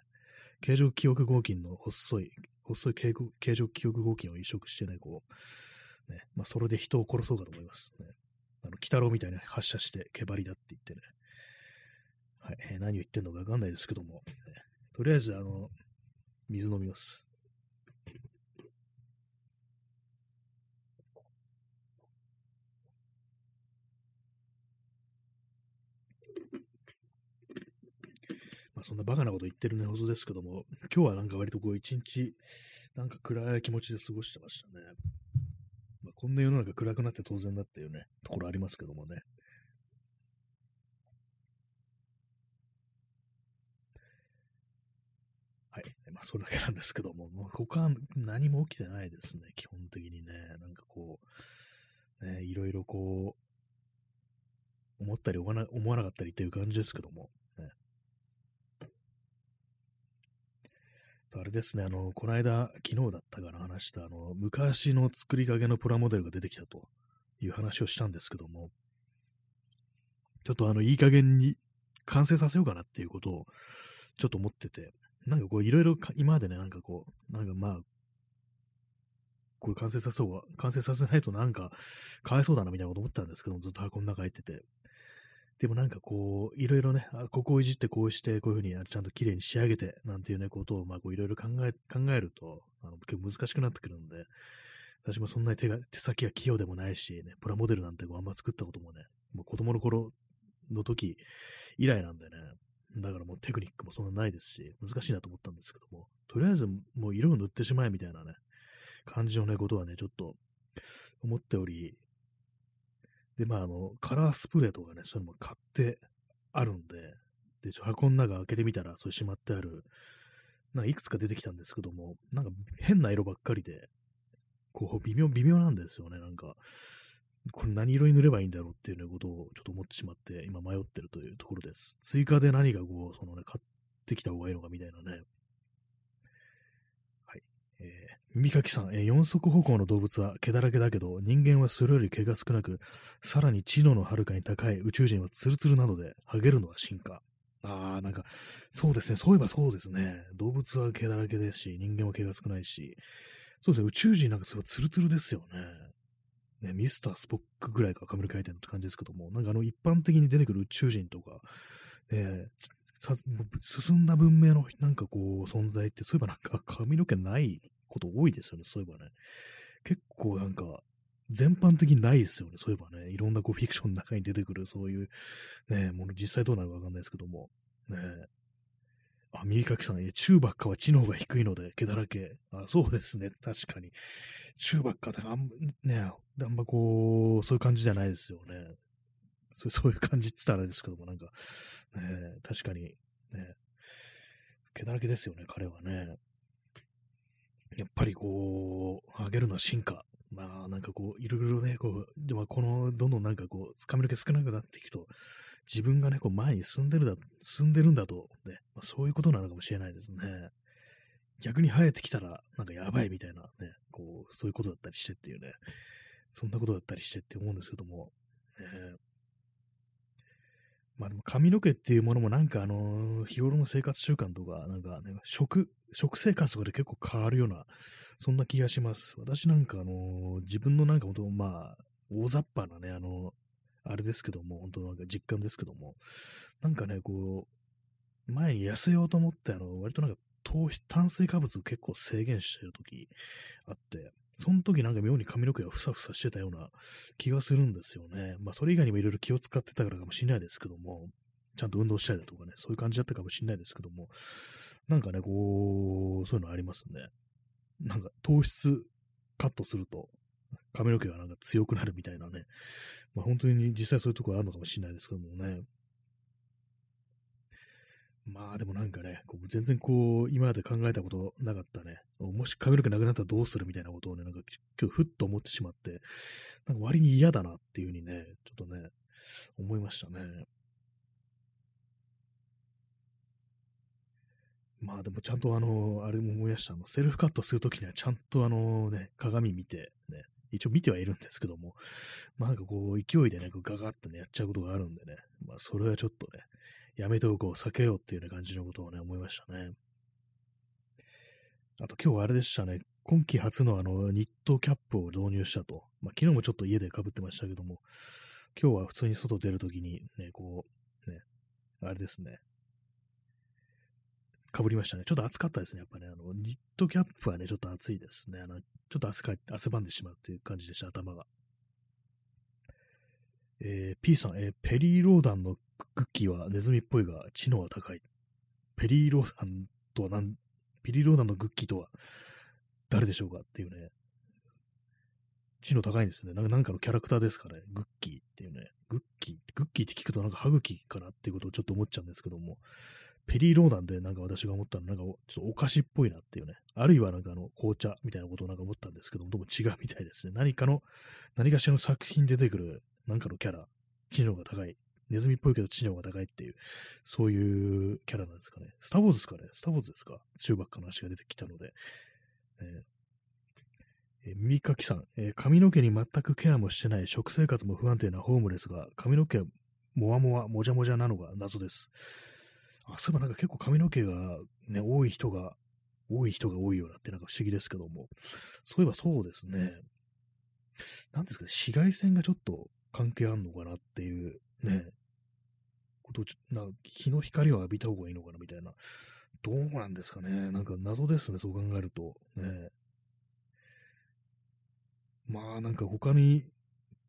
形状記憶合金の細い、細い形状記憶合金を移植してね、こう、ね、まあ、それで人を殺そうかと思います、ね。あの、鬼太郎みたいに発射して、毛張りだって言ってね。はい、え、何を言ってんのかわかんないですけども、ね、とりあえず、あの、水飲みます。そんなバカなこと言ってるね、ほどですけども、今日はなんか割とこう一日、なんか暗い気持ちで過ごしてましたね。まあこんな世の中暗くなって当然だっていうね、ところありますけどもね。はい。まあ、それだけなんですけども、もう他は何も起きてないですね、基本的にね。なんかこう、ね、いろいろこう、思ったり思わな思わなかったりっていう感じですけども、あれですね、あの、この間、昨日だったかな、話した、あの、昔の作りかけのプラモデルが出てきたという話をしたんですけども、ちょっとあの、いい加減に完成させようかなっていうことを、ちょっと思ってて、なんかこう、いろいろ今までね、なんかこう、なんかまあ、これ完成させそう完成させないとなんか、かわいそうだなみたいなこと思ったんですけどもずっと箱の中入ってて。でもなんかこう、いろいろね、あここをいじってこうして、こういうふうにちゃんと綺麗に仕上げて、なんていうね、ことを、まあこういろいろ考え、考えると、あの結構難しくなってくるんで、私もそんなに手が、手先が器用でもないし、ね、プラモデルなんてこうあんま作ったこともね、もう子供の頃の時以来なんでね、だからもうテクニックもそんなないですし、難しいなと思ったんですけども、とりあえずもう色を塗ってしまえみたいなね、感じのね、ことはね、ちょっと思っており、で、まあ、あの、カラースプレーとかね、そういうのも買ってあるんで、で、ちょ箱の中開けてみたら、それしまってある、なんかいくつか出てきたんですけども、なんか変な色ばっかりで、こう、微妙、微妙なんですよね、なんか。これ何色に塗ればいいんだろうっていう、ことをちょっと思ってしまって、今迷ってるというところです。追加で何かこう、そのね、買ってきた方がいいのかみたいなね、耳かきさん、えー四足歩行の動物は毛だらけだけど、人間はそれより毛が少なく、さらに知能のはるかに高い宇宙人はツルツルなので、ハゲるのは進化。ああ、なんか、そうですね。そういえばそうですね。動物は毛だらけですし、人間は毛が少ないし、そうですね。宇宙人なんかすごいツルツルですよね。ね、ミスタースポックぐらいか髪の毛描いてるって感じですけども、なんかあの一般的に出てくる宇宙人とか、ね、進んだ文明のなんかこう存在って、そういえばなんか髪の毛ないこと多いですよね、そういえばね。結構なんか、全般的にないですよね、そういえばね。いろんなこうフィクションの中に出てくるそういう、ね、もの実際どうなるかわかんないですけども。ねあ、耳かきさん、中ばっかは知能が低いので、毛だらけ。あ、そうですね、確かに。中ばっかってあん、ね、あんまこう、そういう感じじゃないですよね。そうそういう感じって言ったらあれですけども、なんか、ね、確かに、ね、毛だらけですよね、彼はね。やっぱりこう、上げるのは進化。まあ、なんかこう、いろいろね、こう、でもこの、どんどんなんかこう、髪の毛少なくなっていくと、自分がね、こう前に進んでるだ、進んでるんだと、ね、まあ、そういうことなのかもしれないですね。逆に生えてきたら、なんかやばいみたいなね、こう、そういうことだったりしてっていうね、そんなことだったりしてって思うんですけども、ね、まあでも髪の毛っていうものもなんかあの、日頃の生活習慣とか、なんかね、食、食生活とかで結構変わるような、そんな気がします。私なんかあの、自分のなんか本当まあ、大雑把なね、あのあれですけども、本当なんか実感ですけども、なんかね、こう、前に痩せようと思って、あの、割となんか糖質、炭水化物を結構制限してる時あって、その時なんか妙に髪の毛がふさふさしてたような気がするんですよね。まあそれ以外にもいろいろ気を使ってたからかもしれないですけども、ちゃんと運動したりだとかね、そういう感じだったかもしれないですけども、なんかね、こう、そういうのありますね。なんか糖質カットすると髪の毛がなんか強くなるみたいなね。まあ本当に実際そういうところあるのかもしれないですけどもね。まあでもなんかね、こう全然こう、今まで考えたことなかったね、もし髪の毛なくなったらどうするみたいなことをね、なんか今日ふっと思ってしまって、なんか割に嫌だなっていうふうにね、ちょっとね、思いましたね。まあでもちゃんとあの、あれも思い出した、あのセルフカットするときにはちゃんとあのね、鏡見て、ね、一応見てはいるんですけども、まあなんかこう、勢いでね、こうガガッとね、やっちゃうことがあるんでね、まあそれはちょっとね、やめておこう、避けようっていうような感じのことをね、思いましたね。あと今日はあれでしたね、今季初のあの、ニットキャップを導入したと。まあ昨日もちょっと家で被ってましたけども、今日は普通に外出るときにね、こう、ね、あれですね、被りましたね。ちょっと暑かったですね。やっぱね、あの、ニットキャップはね、ちょっと暑いですね。あの、ちょっと汗か汗ばんでしまうっていう感じでした、頭が。えー、P さん、えー、ペリーローダンのクッキーはネズミっぽいが知能は高い。ペリーローダンとは何、ペリーローダンのグッキーとは誰でしょうかっていうね。知能高いんですね。なんかなんかのキャラクターですかね。グッキーっていうね。グッキー、グッキーって聞くとなんか歯茎かなっていうことをちょっと思っちゃうんですけども、ペリーローダンでなんか私が思ったのなんかちょっとお菓子っぽいなっていうね。あるいはなんかあの紅茶みたいなことをなんか思ったんですけども、どうも違うみたいですね。何かの、何かしらの作品出てくるなんかのキャラ、知能が高い。ネズミっぽいけど知能が高いっていう、そういうキャラなんですかね。スターウォーズですかねスターウォーズですか中ばっかの話が出てきたので。えー、え耳かきさん、えー、髪の毛に全くケアもしてない食生活も不安定なホームレスが髪の毛もわもわ、もじゃもじゃなのが謎です。あ、そういえばなんか結構髪の毛がね、多い人が、多い人が多いようなってなんか不思議ですけども、そういえばそうですね。なんですかね、紫外線がちょっと関係あんのかなっていうね、ことな日の光を浴びた方がいいのかなみたいな。どうなんですかね。なんか謎ですね、そう考えると。ね。まあなんか他に、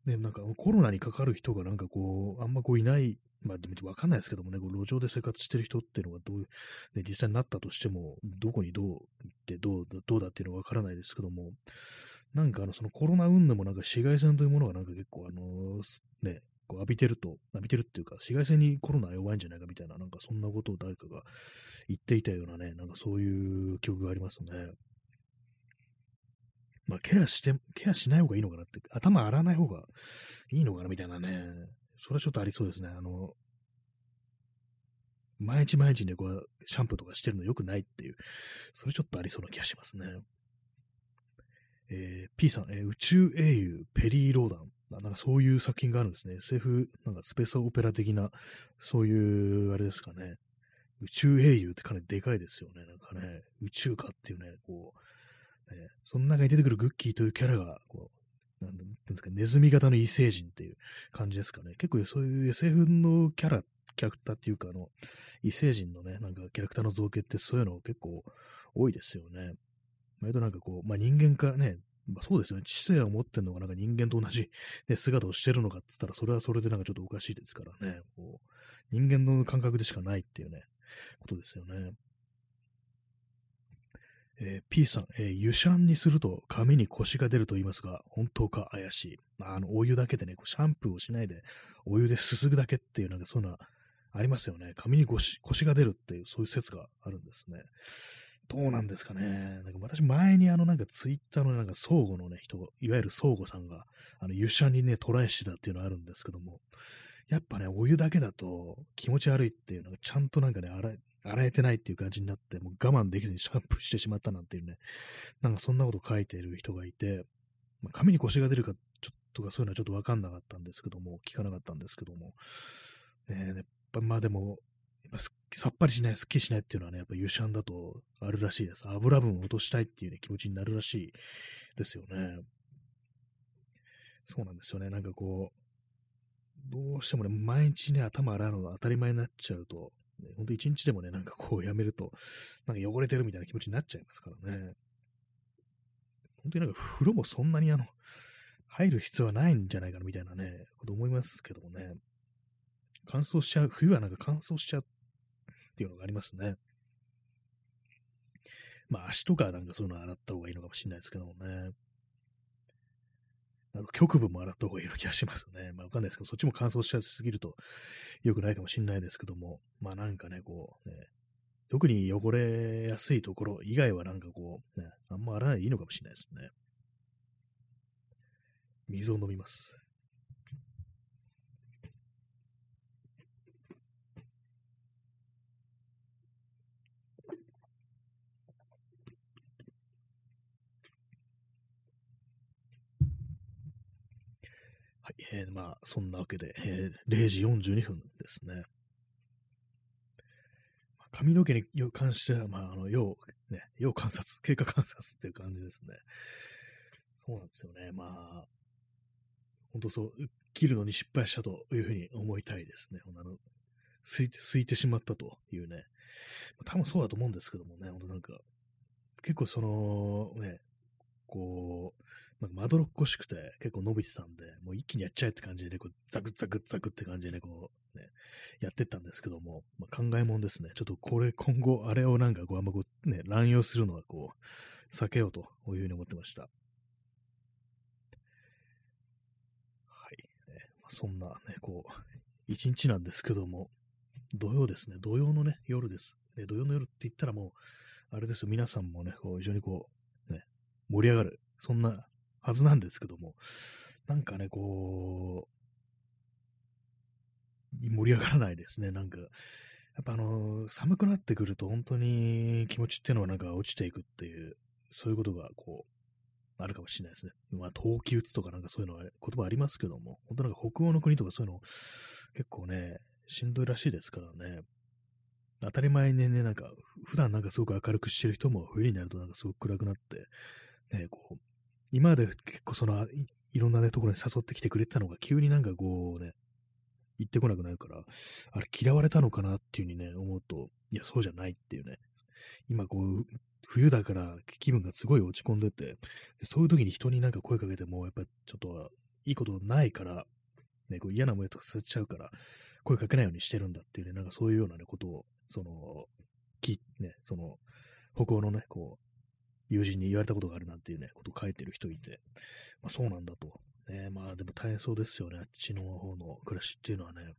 ね、なんかコロナにかかる人がなんかこう、あんまこういないまあ、でもわかんないですけどもね、こう路上で生活してる人っていうのがどう、ね、実際になったとしても、どこにどう行ってどう、どうだっていうのはわからないですけども、なんかあの、そのコロナ運動もなんか紫外線というものがなんか結構あのー、ね、こう浴びてると、浴びてるっていうか、紫外線にコロナ弱いんじゃないかみたいな、なんかそんなことを誰かが言っていたようなね、なんかそういう記憶がありますね。まあ、ケアして、ケアしない方がいいのかなって、頭洗わない方がいいのかなみたいなね、それはちょっとありそうですね。あの、毎日毎日ね、こう、シャンプーとかしてるの良くないっていう、それちょっとありそうな気がしますね。えー、P さん、えー、宇宙英雄ペリー・ローダン。なんかそういう作品があるんですね。SF、なんかスペースオペラ的な、そういう、あれですかね。宇宙英雄ってかなりでかいですよね。なんかね、宇宙かっていうね、こう、ね、その中に出てくるグッキーというキャラが、こう、なんですか、ネズミ型の異星人っていう感じですかね。結構そういう SF のキャラ、キャラクターっていうか、あの、異星人のね、なんかキャラクターの造形ってそういうの結構多いですよね。割となんかこう、まあ、人間からね、まあ、そうですよね。知性を持ってるのがなんか人間と同じ、ね、姿をしてるのかって言ったら、それはそれでなんかちょっとおかしいですからね。こう人間の感覚でしかないっていうね、ことですよね。えー、P さん、えー、湯シャンにすると髪に腰が出ると言いますが、本当か怪しい。あの、お湯だけでね、こうシャンプーをしないで、お湯ですすぐだけっていう、なんかそんな、ありますよね。髪に腰腰が出るっていう、そういう説があるんですね。どうなんですかね。なんか私前にあのなんかツイッターのなんか相互のね、人、いわゆる相互さんが、あの、湯シャンにね、トライしてたっていうのがあるんですけども、やっぱね、お湯だけだと気持ち悪いっていうのがちゃんとなんかね、洗え、てないっていう感じになって、もう我慢できずにシャンプーしてしまったなんていうね、なんかそんなこと書いている人がいて、まあ、髪に腰が出るかちょっとかそういうのはちょっとわかんなかったんですけども、聞かなかったんですけども、ね、やっぱまあでも、さっぱりしない、すっきりしないっていうのはね、やっぱ湯シャンだとあるらしいです。油分を落としたいっていう、ね、気持ちになるらしいですよね。そうなんですよね。なんかこう、どうしてもね、毎日ね、頭洗うのが当たり前になっちゃうと、ね、ほんと一日でもね、なんかこうやめると、なんか汚れてるみたいな気持ちになっちゃいますからね。本当になんか風呂もそんなにあの、入る必要はないんじゃないかなみたいなね、こと思いますけどもね。乾燥しちゃう、冬はなんか乾燥しちゃうっていうのがありますね。まあ足とかなんかそういうの洗った方がいいのかもしれないですけどもね。あの局部も洗った方がいいような気がしますね。まあわかんないですけど、そっちも乾燥しすぎると良くないかもしれないですけども、まあなんかね、こうね、特に汚れやすいところ以外はなんかこう、ね、あんま洗わないでいいのかもしれないですね。水を飲みます。はい、えー、まあ、そんなわけで、えー、0時42分ですね。髪の毛に関しては、まあ、あの、要、ね、要観察、経過観察っていう感じですね。そうなんですよね。まあ、本当そう、切るのに失敗したというふうに思いたいですね。あの、すいて、すいてしまったというね。多分そうだと思うんですけどもね、本当なんか、結構その、ね、こう、なんかまどろっこしくて結構伸びてたんで、もう一気にやっちゃえって感じでね、こうザクザクザクって感じでね、こう、ね、やってったんですけども、まあ、考えもんですね。ちょっとこれ今後、あれをなんかこう、あんまこう、ね、乱用するのはこう、避けようというふうに思ってました。はい。ねまあ、そんなね、こう、一日なんですけども、土曜ですね。土曜のね、夜です。ね、土曜の夜って言ったらもう、あれですよ、皆さんもね、こう非常にこう、ね、盛り上がる、そんなはずなんですけども、なんかね、こう、盛り上がらないですね。なんか、やっぱあの、寒くなってくると本当に気持ちっていうのはなんか落ちていくっていう、そういうことがこう、あるかもしれないですね。まあ、冬季打つとかなんかそういうのは言葉ありますけども、本当なんか北欧の国とかそういうの結構ね、しんどいらしいですからね。当たり前にね、なんか、普段なんかすごく明るくしてる人も冬になるとなんかすごく暗くなって、ね、こう、今まで結構そのい、いろんなね、ところに誘ってきてくれたのが、急になんかこうね、行ってこなくなるから、あれ嫌われたのかなっていうふうにね、思うと、いや、そうじゃないっていうね、今こう、冬だから気分がすごい落ち込んでて、そういう時に人になんか声かけても、やっぱちょっといいことないから、ね、こう嫌な思いとかさせちゃうから、声かけないようにしてるんだっていうね、なんかそういうようなね、ことを、その、き、ね、その、北欧のね、こう、友人に言われたことがあるなんていうね、ことを書いてる人いて、まあそうなんだと。ね、まあでも大変そうですよね、あっちの方の暮らしっていうのはね。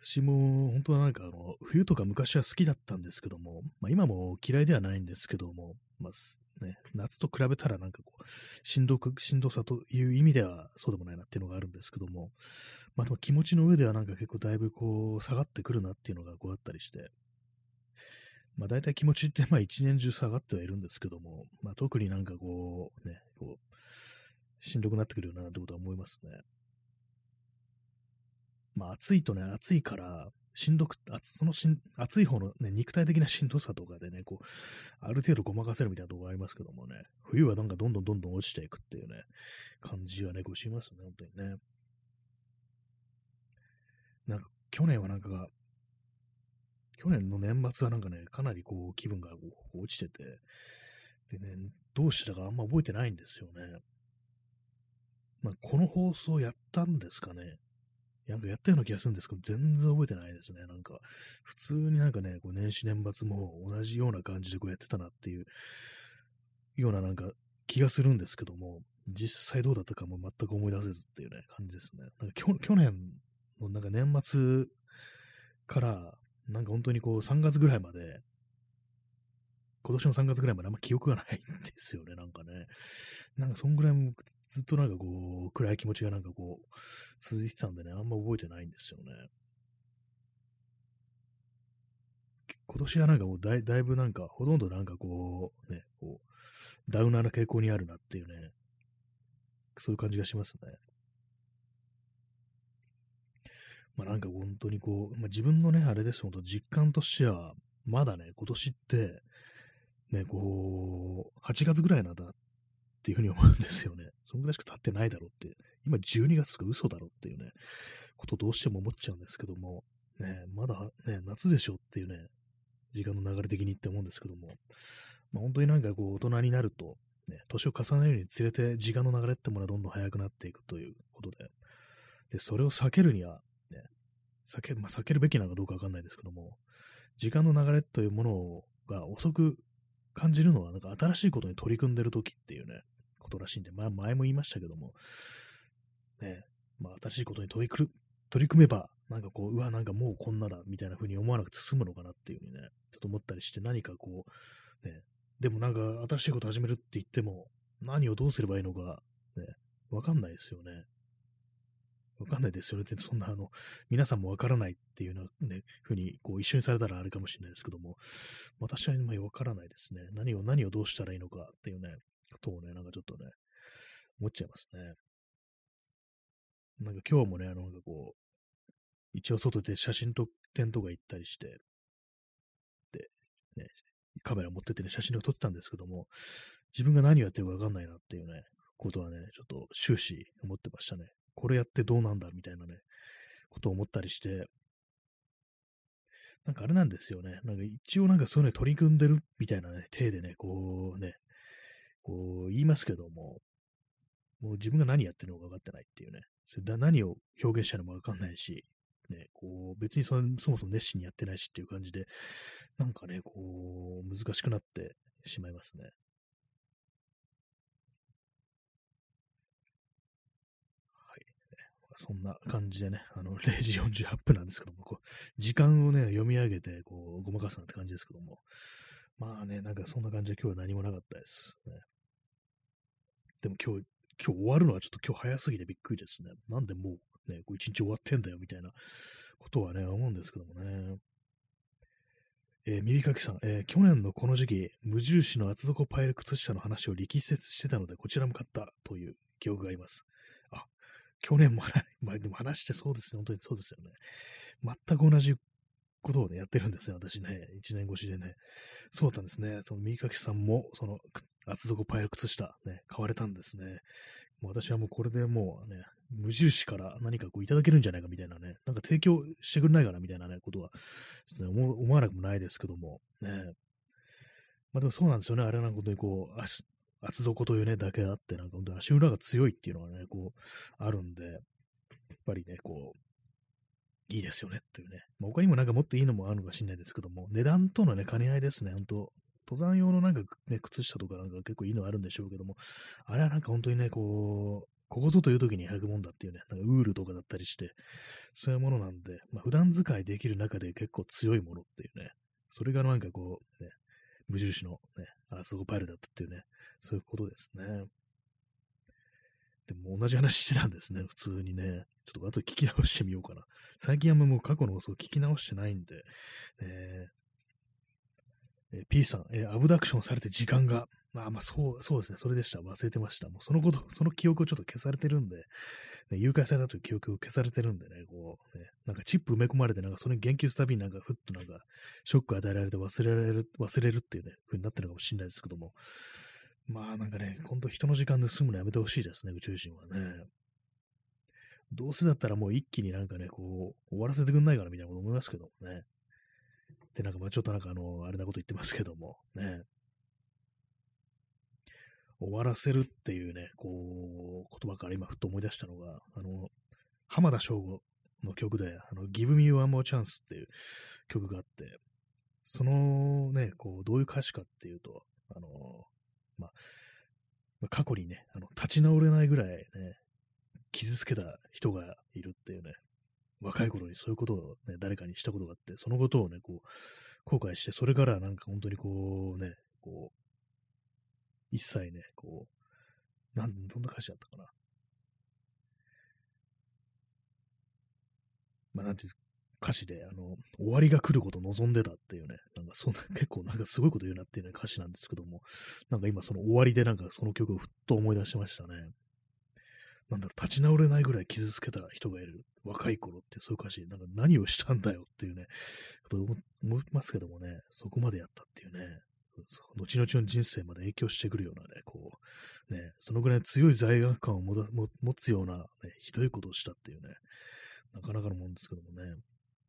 私も本当はなんかあの、冬とか昔は好きだったんですけども、まあ今も嫌いではないんですけども、まあね、夏と比べたらなんかこう、しんどく、しんどさという意味ではそうでもないなっていうのがあるんですけども、まあでも気持ちの上ではなんか結構だいぶこう、下がってくるなっていうのがこうあったりして、まあ大体気持ちってまあ一年中下がってはいるんですけども、まあ特になんかこう、ね、こう、しんどくなってくるよなってことは思いますね。まあ暑いとね、暑いから、しんどく、そのしん、暑い方のね、肉体的なしんどさとかでね、こう、ある程度ごまかせるみたいなところありますけどもね、冬はなんかどんどんどんどん落ちていくっていうね、感じはね、こうしますね、本当にね。なんか、去年はなんか、去年の年末はなんかね、かなりこう、気分がこう落ちてて、でね、どうしてたかあんま覚えてないんですよね。まあ、この放送やったんですかね。なんかやったような気がするんですけど、全然覚えてないですね。なんか、普通になんかね、こう年始年末も同じような感じでこうやってたなっていうようななんか気がするんですけども、実際どうだったかも全く思い出せずっていうね、感じですね。なんか去年のなんか年末から、なんか本当にこう3月ぐらいまで、今年の3月ぐらいまであんま記憶がないんですよね、なんかね。なんかそんぐらいずっとなんかこう、暗い気持ちがなんかこう、続いてたんでね、あんま覚えてないんですよね。今年はなんかこうだい、だいぶなんか、ほとんどなんかこう、ね、こう、ダウナーな傾向にあるなっていうね、そういう感じがしますね。まあなんか本当にこう、まあ、自分のね、あれです、本当実感としては、まだね、今年って、ね、こう、8月ぐらいなんだっていうふうに思うんですよね。そんぐらいしか経ってないだろうって、今12月か嘘だろうっていうね、ことどうしても思っちゃうんですけども、ね、まだね、夏でしょっていうね、時間の流れ的にって思うんですけども、まあ、本当になんかこう、大人になると、ね、年を重ねるにつれて時間の流れってものはどんどん速くなっていくということで、で、それを避けるには、避け、まあ、避けるべきなのかどうかわかんないですけども、時間の流れというものが遅く感じるのは、なんか新しいことに取り組んでる時っていうね、ことらしいんで、まあ前も言いましたけども、ね、まあ新しいことに取り組取り組めば、なんかこう、うわ、なんかもうこんなだ、みたいな風に思わなくて済むのかなっていうふうにね、ちょっと思ったりして、何かこう、ね、でもなんか新しいこと始めるって言っても、何をどうすればいいのか、ね、わかんないですよね。わかんないですよねって、そんなあの、皆さんもわからないっていうような、ね、ふうに、こう、一緒にされたらあれかもしれないですけども、私は今わからないですね。何を、何をどうしたらいいのかっていうね、ことをね、なんかちょっとね、思っちゃいますね。なんか今日もね、あの、なんかこう、一応外で写真と点とか行ったりして、で、ね、カメラ持ってってね、写真とか撮ってたんですけども、自分が何をやってるかわかんないなっていうね、ことはね、ちょっと終始思ってましたね。これやってどうなんだみたいなね、ことを思ったりして、なんかあれなんですよね。なんか一応なんかそういうのに取り組んでるみたいなね、体でね、こうね、こう言いますけども、もう自分が何やってるのか分かってないっていうね、それだ何を表現したのも分かんないし、ね、こう別にそそもそも熱心にやってないしっていう感じで、なんかね、こう難しくなってしまいますね。そんな感じでね、あの、0時48分なんですけども、こう、時間をね、読み上げて、こう、ごまかすなって感じですけども、まあね、なんかそんな感じで今日は何もなかったです。ね、でも今日、今日終わるのはちょっと今日早すぎてびっくりですね。なんでもうね、こう一日終わってんだよみたいなことはね、思うんですけどもね。えー、耳かきさん、えー、去年のこの時期、無印の厚底パイル靴下の話を力説してたので、こちらも買ったという記憶があります。去年も、まあでも話してそうですね。本当にそうですよね。全く同じことをね、やってるんですね。私ね。一年越しでね。そうだったんですね。その右かきさんも、その厚底パイル靴下ね、買われたんですね。もう私はもうこれでもうね、無印から何かこういただけるんじゃないかみたいなね、なんか提供してくれないかなみたいなね、ことは、ちょっとね、思わなくもないですけども、ね。まあでもそうなんですよね。あれなんかにこう、厚底というね、だけあって、なんか本当に足裏が強いっていうのがね、こう、あるんで、やっぱりね、こう、いいですよねっていうね。まあ、他にもなんかもっといいのもあるのかもしれないですけども、値段とのね、兼ね合いですね、本当登山用のなんかね、靴下とかなんか結構いいのあるんでしょうけども、あれはなんか本当にね、こう、ここぞという時に履くもんだっていうね、なんかウールとかだったりして、そういうものなんで、まあ、普段使いできる中で結構強いものっていうね、それがなんかこう、ね、無印のね、あそこパイルだったっていうね、そういうことですね。でも同じ話してたんですね、普通にね。ちょっと後で聞き直してみようかな。最近あんまもう過去の放送聞き直してないんで、ええー、P さん、えー、アブダクションされて時間が、まあまあそう、そうですね。それでした。忘れてました。もうそのこと、その記憶をちょっと消されてるんで、ね、誘拐されたという記憶を消されてるんでね、こう、ね、なんかチップ埋め込まれて、なんかそれに言及するたびになんかふっとなんか、ショック与えられて忘れられる、忘れるっていうね、風になってるかもしれないですけども、まあなんかね、今度人の時間盗むのやめてほしいですね、宇宙人はね。どうせだったらもう一気になんかね、こう、終わらせてくんないからみたいなこと思いますけどもね。で、なんかまあちょっとなんかあの、あれなこと言ってますけども、ね。終わらせるっていうね、こう、言葉から今ふっと思い出したのが、あの、浜田省吾の曲で、あの、Give Me One More Chance っていう曲があって、そのね、こう、どういう歌詞かっていうと、あの、まあ、過去にね、あの、立ち直れないぐらいね、傷つけた人がいるっていうね、若い頃にそういうことをね、誰かにしたことがあって、そのことをね、こう、後悔して、それからなんか本当にこうね、こう、一切ね、こう、なん、どんな歌詞だったかな。まあ、なんていう歌詞で、あの、終わりが来ることを望んでたっていうね、なんかそんな、結構なんかすごいこと言うなっていうね、歌詞なんですけども、なんか今その終わりでなんかその曲をふっと思い出しましたね。なんだろう、立ち直れないぐらい傷つけた人がいる。若い頃ってそういう歌詞、なんか何をしたんだよっていうね、こと思いますけどもね、そこまでやったっていうね、後々の人生まで影響してくるようなね、こう、ね、そのぐらい強い罪悪感を持つような、ね、ひどいことをしたっていうね、なかなかのもんですけどもね、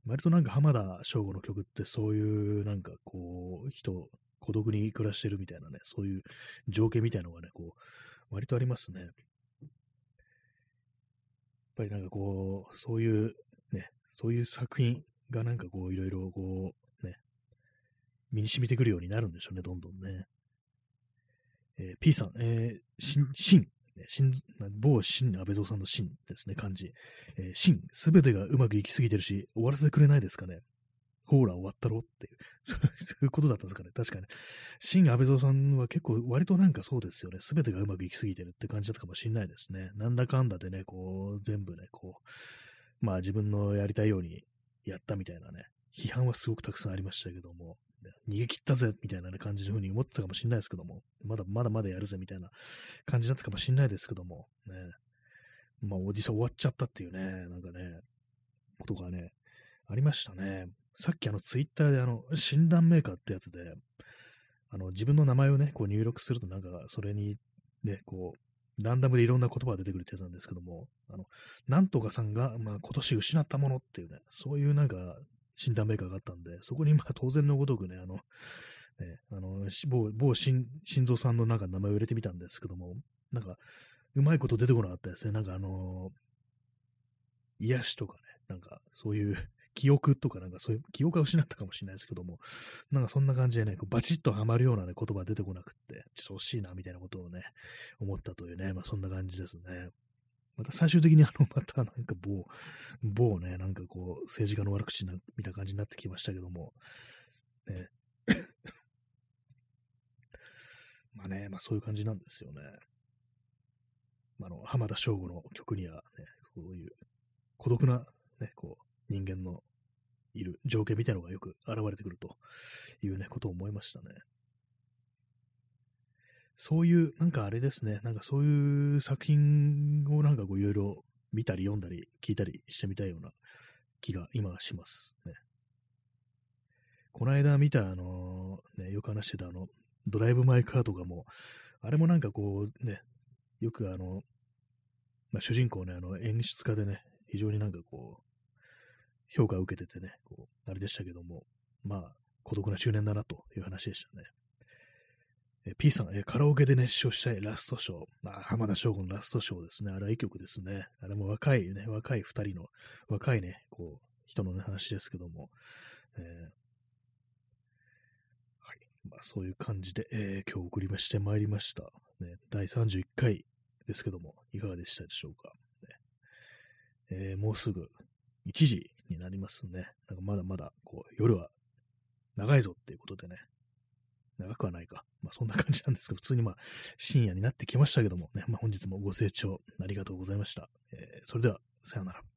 割となんか浜田省吾の曲ってそういうなんかこう、人、孤独に暮らしてるみたいなね、そういう情景みたいなのがね、こう、割とありますね。やっぱりなんかこう、そういうね、そういう作品がなんかこう、いろいろこう、身に染みてくるようになるんでしょうね、どんどんね。えー、P さん、えー、しん、しん、しん、某新安倍蔵さんの新ですね、漢字。えー、新、すべてがうまくいきすぎてるし、終わらせてくれないですかね。ほら、終わったろっていう、そういうことだったんですかね。確かに。新安倍蔵さんは結構、割となんかそうですよね。すべてがうまくいきすぎてるって感じだったかもしれないですね。なんだかんだでね、こう、全部ね、こう、まあ自分のやりたいようにやったみたいなね、批判はすごくたくさんありましたけども、逃げ切ったぜみたいな、ね、感じの風に思ってたかもしれないですけども、まだまだまだやるぜみたいな感じだったかもしれないですけども、ね、まあ、おじさん終わっちゃったっていうね、なんかね、ことがね、ありましたね。さっきあのツイッターであの診断メーカーってやつで、あの自分の名前をね、こう入力するとなんかそれにね、こう、ランダムでいろんな言葉が出てくるってやつなんですけども、あの、なんとかさんが、まあ、今年失ったものっていうね、そういうなんか診断メーカーがあったんで、そこにまあ当然のごとくね、あの、ね、あの、某、某心臓さんのなんか名前を入れてみたんですけども、なんか、うまいこと出てこなかったですね。なんかあのー、癒しとかね、なんかそういう記憶とかなんかそういう記憶が失ったかもしれないですけども、なんかそんな感じでね、こうバチッとはまるようなね、言葉出てこなくって、ちょっと惜しいなみたいなことをね、思ったというね、まあそんな感じですね。また最終的にあの、またなんか某、某ね、なんかこう、政治家の悪口な、みた感じになってきましたけども、ね。まあね、まあそういう感じなんですよね。まあ、の、浜田省吾の曲にはね、こういう孤独なね、こう、人間のいる情景みたいなのがよく現れてくるというね、ことを思いましたね。そういう、なんかあれですね、なんかそういう作品をなんかこういろいろ見たり読んだり聞いたりしてみたいような気が今しますね。この間見たあの、ね、よく話してたあの、ドライブ・マイ・カーとかも、あれもなんかこうね、よくあの、まあ、主人公ね、あの演出家でね、非常になんかこう、評価を受けててね、こう、あれでしたけども、まあ、孤独な中年だなという話でしたね。P さん、えカラオケで熱唱したいラストショー。あ浜田省吾のラストショーですね。あれはいい曲ですね。あれも若いね、若い二人の、若いね、こう、人の、ね、話ですけども、えー、はい。まあ、そういう感じで、えー、今日送りましてまいりました。ね、第31回ですけども、いかがでしたでしょうか。ねえー、もうすぐ1時になりますね。なんかまだまだ、こう、夜は長いぞっていうことでね、長くはないか。まあそんな感じなんですけど、普通にまあ深夜になってきましたけどもね、まあ本日もご清聴ありがとうございました。えー、それでは、さようなら。